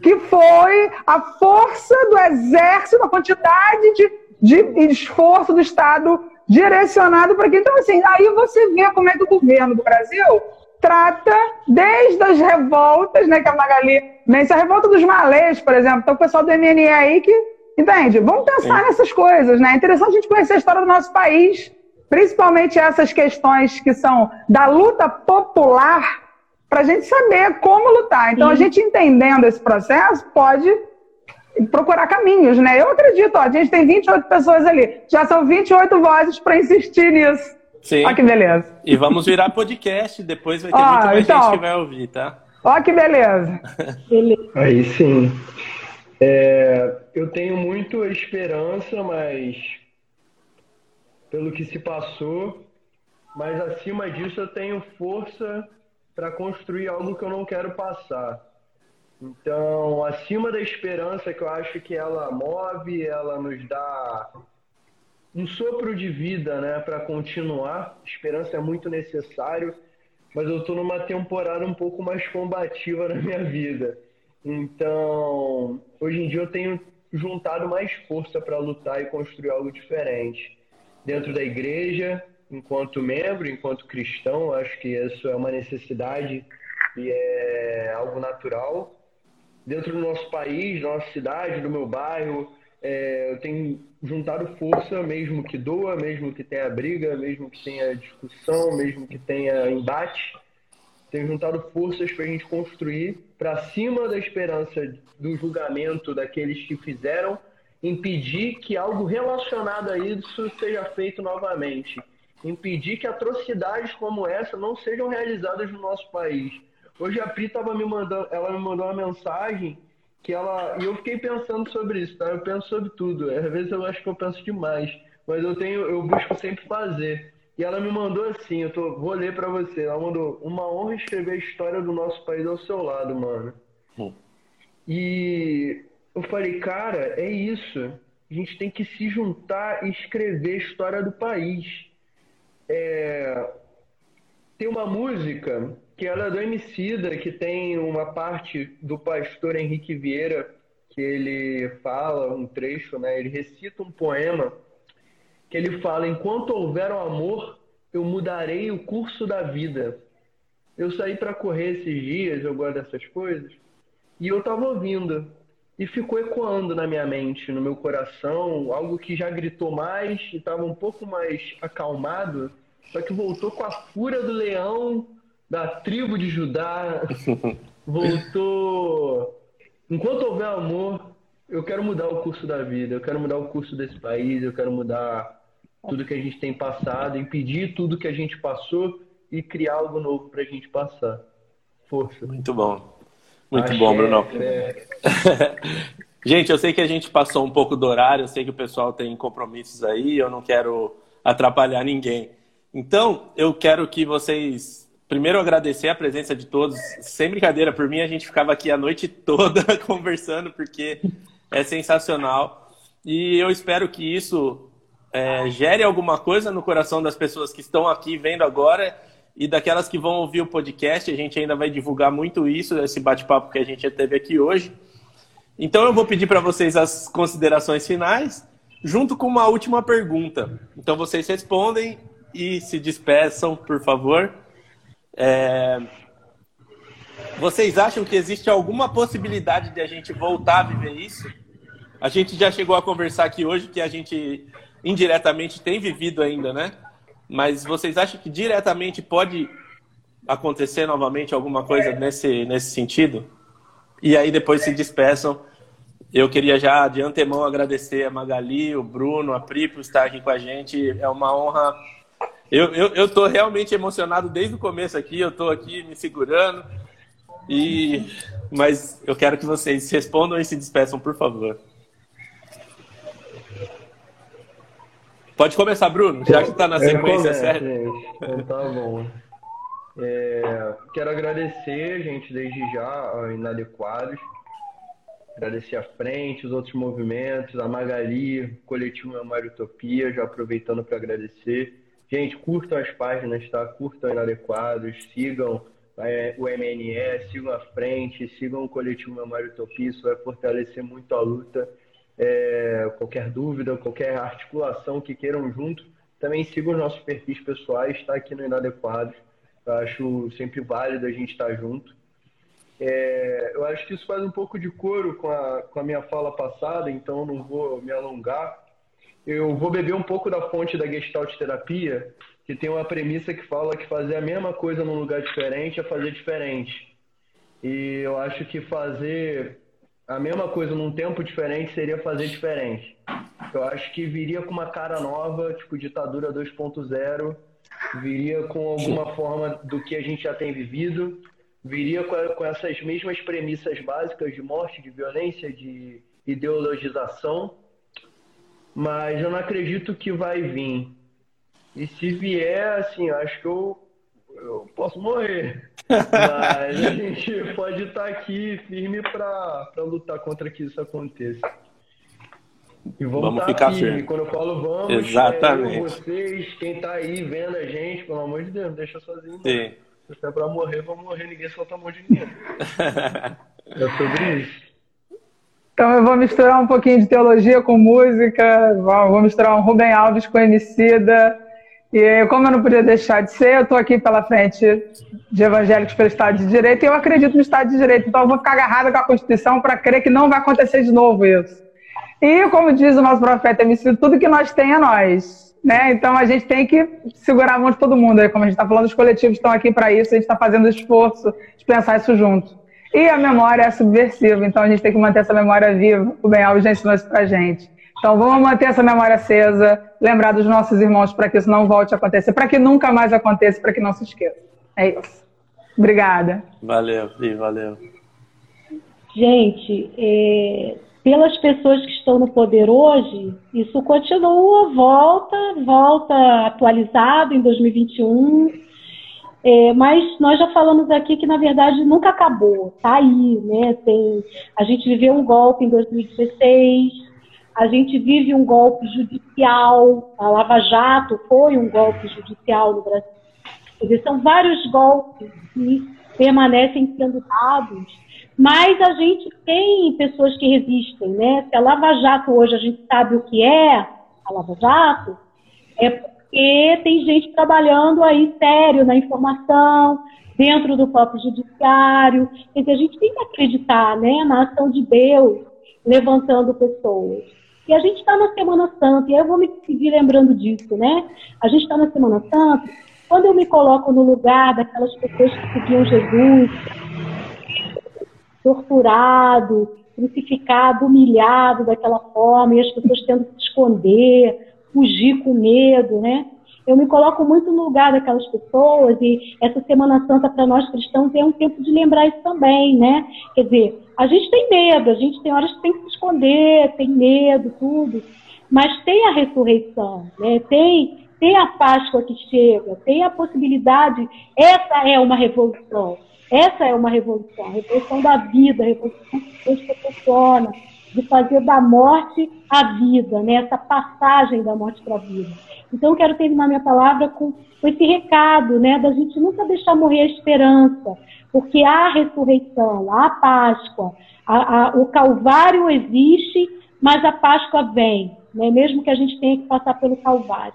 que foi a força do exército, a quantidade de, de esforço do Estado direcionado para quem. Então, assim, aí você vê como é que o governo do Brasil trata desde as revoltas, né, que a Magali menciona, a revolta dos malês, por exemplo, então o pessoal do MNE aí que, entende? Vamos pensar Sim. nessas coisas, né? É interessante a gente conhecer a história do nosso país, principalmente essas questões que são da luta popular, para a gente saber como lutar. Então, Sim. a gente entendendo esse processo, pode procurar caminhos, né? Eu acredito, ó, a gente tem 28 pessoas ali, já são 28 vozes para insistir nisso. Sim. Olha que beleza. E vamos virar podcast, depois vai ter muito mais então, gente que vai ouvir, tá? Olha que beleza. Aí sim. É, eu tenho muito esperança, mas pelo que se passou, mas acima disso eu tenho força para construir algo que eu não quero passar. Então, acima da esperança que eu acho que ela move, ela nos dá um sopro de vida, né, para continuar. Esperança é muito necessário, mas eu estou numa temporada um pouco mais combativa na minha vida. Então, hoje em dia eu tenho juntado mais força para lutar e construir algo diferente. Dentro da igreja, enquanto membro, enquanto cristão, acho que isso é uma necessidade e é algo natural. Dentro do nosso país, da nossa cidade, do meu bairro, é, eu tenho juntado força, mesmo que doa, mesmo que tenha briga, mesmo que tenha discussão, mesmo que tenha embate. Tenho juntado forças para a gente construir para cima da esperança do julgamento daqueles que fizeram, impedir que algo relacionado a isso seja feito novamente. Impedir que atrocidades como essa não sejam realizadas no nosso país. Hoje a Pri estava me mandando, ela me mandou uma mensagem que ela. E eu fiquei pensando sobre isso, tá? Eu penso sobre tudo. Às vezes eu acho que eu penso demais, mas eu tenho, eu busco sempre fazer. E ela me mandou assim, eu tô, vou ler para você. Ela mandou: "Uma honra escrever a história do nosso país ao seu lado, mano". Hum. E eu falei, cara, é isso. A gente tem que se juntar e escrever a história do país. É... Tem uma música que ela é do Emicida, que tem uma parte do pastor Henrique Vieira, que ele fala um trecho, né? Ele recita um poema que ele fala: Enquanto houver o amor, eu mudarei o curso da vida. Eu saí para correr esses dias, eu gosto dessas coisas, e eu estava ouvindo. E ficou ecoando na minha mente, no meu coração, algo que já gritou mais e estava um pouco mais acalmado, só que voltou com a fúria do leão da tribo de Judá, (laughs) voltou. Enquanto houver amor, eu quero mudar o curso da vida, eu quero mudar o curso desse país, eu quero mudar tudo que a gente tem passado, impedir tudo que a gente passou e criar algo novo para a gente passar. Força. Muito bom. Muito bom, Bruno. É... (laughs) gente, eu sei que a gente passou um pouco do horário, eu sei que o pessoal tem compromissos aí, eu não quero atrapalhar ninguém. Então, eu quero que vocês primeiro agradecer a presença de todos. Sem brincadeira, por mim a gente ficava aqui a noite (laughs) toda (laughs) conversando, porque é sensacional. E eu espero que isso é, gere alguma coisa no coração das pessoas que estão aqui vendo agora e daquelas que vão ouvir o podcast. A gente ainda vai divulgar muito isso, esse bate-papo que a gente teve aqui hoje. Então eu vou pedir para vocês as considerações finais, junto com uma última pergunta. Então vocês respondem e se despeçam, por favor. É... vocês acham que existe alguma possibilidade de a gente voltar a viver isso? A gente já chegou a conversar aqui hoje que a gente indiretamente tem vivido ainda, né? Mas vocês acham que diretamente pode acontecer novamente alguma coisa nesse, nesse sentido? E aí depois se despeçam. Eu queria já de antemão agradecer a Magali, o Bruno, a Pri por estar aqui com a gente. É uma honra. Eu, eu, eu realmente emocionado desde o começo aqui. Eu tô aqui me segurando. E mas eu quero que vocês respondam e se despeçam, por favor. Pode começar, Bruno, já que está na sequência certa. Então tá bom. É, quero agradecer, gente, desde já, ao Inadequados. Agradecer a frente, os outros movimentos, a Magali, Coletivo Memória Utopia, já aproveitando para agradecer. Gente, curtam as páginas, tá? Curtam Inadequados, sigam é, o MNE, sigam a frente, sigam o Coletivo Memória Utopia, isso vai fortalecer muito a luta é, qualquer dúvida, qualquer articulação que queiram junto, também sigam os nossos perfis pessoais, está aqui no Inadequados. Eu acho sempre válido a gente estar junto. É, eu acho que isso faz um pouco de coro com a, com a minha fala passada, então não vou me alongar. Eu vou beber um pouco da fonte da Gestalt Terapia, que tem uma premissa que fala que fazer a mesma coisa num lugar diferente é fazer diferente. E eu acho que fazer a mesma coisa num tempo diferente seria fazer diferente. Eu acho que viria com uma cara nova, tipo ditadura 2.0, viria com alguma forma do que a gente já tem vivido, viria com, com essas mesmas premissas básicas de morte, de violência, de ideologização, mas eu não acredito que vai vir. E se vier, assim, eu acho que eu, eu posso morrer. Mas a gente pode estar aqui firme para lutar contra que isso aconteça. E vamos, vamos ficar firme. firme. Quando eu falo vamos, Exatamente. É eu, vocês, quem está aí vendo a gente, pelo amor de Deus, não deixa sozinho. Sim. Se é para morrer, vamos morrer, ninguém solta a mão de ninguém. (laughs) é sobre isso. Então eu vou misturar um pouquinho de teologia com música, vou misturar um Rubem Alves com Emicida, e como eu não podia deixar de ser, eu estou aqui pela frente de evangélicos pelo Estado de Direito e eu acredito no Estado de Direito. Então eu vou ficar agarrada com a Constituição para crer que não vai acontecer de novo isso. E como diz o nosso profeta MC, tudo que nós tem é nós. Né? Então a gente tem que segurar a mão de todo mundo. Como a gente está falando, os coletivos estão aqui para isso, a gente está fazendo esforço de pensar isso junto. E a memória é subversiva, então a gente tem que manter essa memória viva. O Ben Alves já ensinou isso para gente. Então vamos manter essa memória acesa, lembrar dos nossos irmãos para que isso não volte a acontecer, para que nunca mais aconteça, para que não se esqueça. É isso. Obrigada. Valeu, Pri, valeu. Gente, é, pelas pessoas que estão no poder hoje, isso continua, volta, volta atualizado em 2021. É, mas nós já falamos aqui que na verdade nunca acabou, tá aí, né? Tem, a gente viveu um golpe em 2016, a gente vive um golpe judicial, a Lava Jato foi um golpe judicial no Brasil. Dizer, são vários golpes que permanecem sendo dados, mas a gente tem pessoas que resistem, né? Se a Lava Jato hoje a gente sabe o que é a Lava Jato, é porque tem gente trabalhando aí sério na informação, dentro do próprio judiciário. Quer dizer, a gente tem que acreditar né, na ação de Deus levantando pessoas. E a gente está na Semana Santa, e eu vou me seguir lembrando disso, né? A gente está na Semana Santa, quando eu me coloco no lugar daquelas pessoas que seguiam Jesus, torturado, crucificado, humilhado daquela forma, e as pessoas tendo que se esconder, fugir com medo, né? Eu me coloco muito no lugar daquelas pessoas e essa Semana Santa para nós cristãos é um tempo de lembrar isso também, né? Quer dizer, a gente tem medo, a gente tem horas que tem que se esconder, tem medo, tudo, mas tem a ressurreição, né? Tem, tem a Páscoa que chega, tem a possibilidade. Essa é uma revolução. Essa é uma revolução, a revolução da vida, a revolução que Deus proporciona, de fazer da morte a vida, né? essa passagem da morte para a vida. Então, eu quero terminar minha palavra com, esse recado, né, da gente nunca deixar morrer a esperança, porque há ressurreição, há Páscoa, a, a, o Calvário existe, mas a Páscoa vem, né, mesmo que a gente tenha que passar pelo Calvário.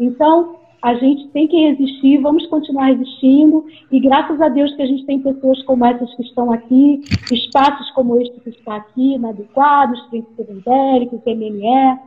Então, a gente tem que resistir, vamos continuar resistindo, e graças a Deus que a gente tem pessoas como essas que estão aqui, espaços como este que está aqui, na Adequados, Frente Evangélico, PME,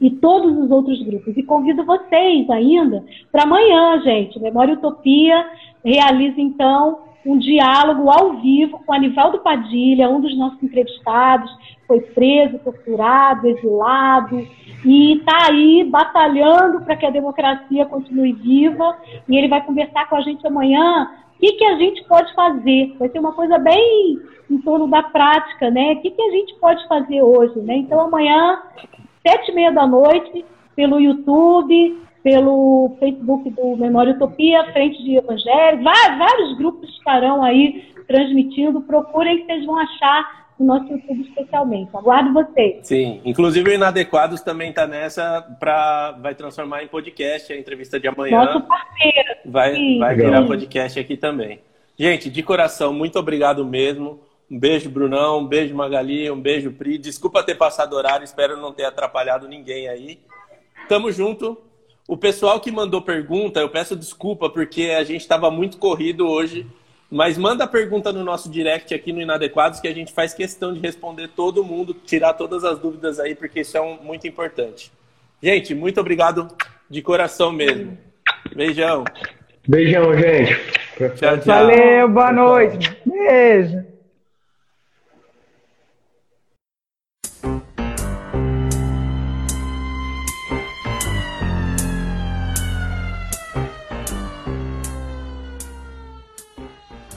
e todos os outros grupos. E convido vocês ainda para amanhã, gente. Memória Utopia realiza então um diálogo ao vivo com Anivaldo Padilha, um dos nossos entrevistados, foi preso, torturado, exilado, e está aí batalhando para que a democracia continue viva. E ele vai conversar com a gente amanhã. O que, que a gente pode fazer? Vai ser uma coisa bem em torno da prática, né? O que, que a gente pode fazer hoje, né? Então amanhã, sete e meia da noite, pelo YouTube, pelo Facebook do Memória Utopia, Frente de Evangelho, vários grupos estarão aí transmitindo. Procurem que vocês vão achar no nosso YouTube especialmente. Aguardo vocês. Sim, inclusive o Inadequados também está nessa para vai transformar em podcast a entrevista de amanhã. Nosso parceiro. Vai, sim, vai virar podcast aqui também. Gente, de coração, muito obrigado mesmo. Um beijo, Brunão. Um beijo, Magali. Um beijo, Pri. Desculpa ter passado horário, espero não ter atrapalhado ninguém aí. Tamo junto. O pessoal que mandou pergunta, eu peço desculpa porque a gente estava muito corrido hoje mas manda a pergunta no nosso direct aqui no Inadequados que a gente faz questão de responder todo mundo, tirar todas as dúvidas aí, porque isso é um, muito importante. Gente, muito obrigado de coração mesmo. Beijão. Beijão, gente. Tchau, tchau. Valeu, boa noite. Beijo.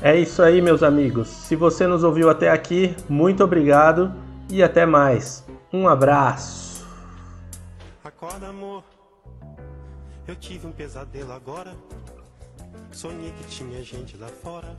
É isso aí, meus amigos. Se você nos ouviu até aqui, muito obrigado e até mais. Um abraço. Acorda, amor. Eu tive um pesadelo agora. Sonhei que tinha gente lá fora.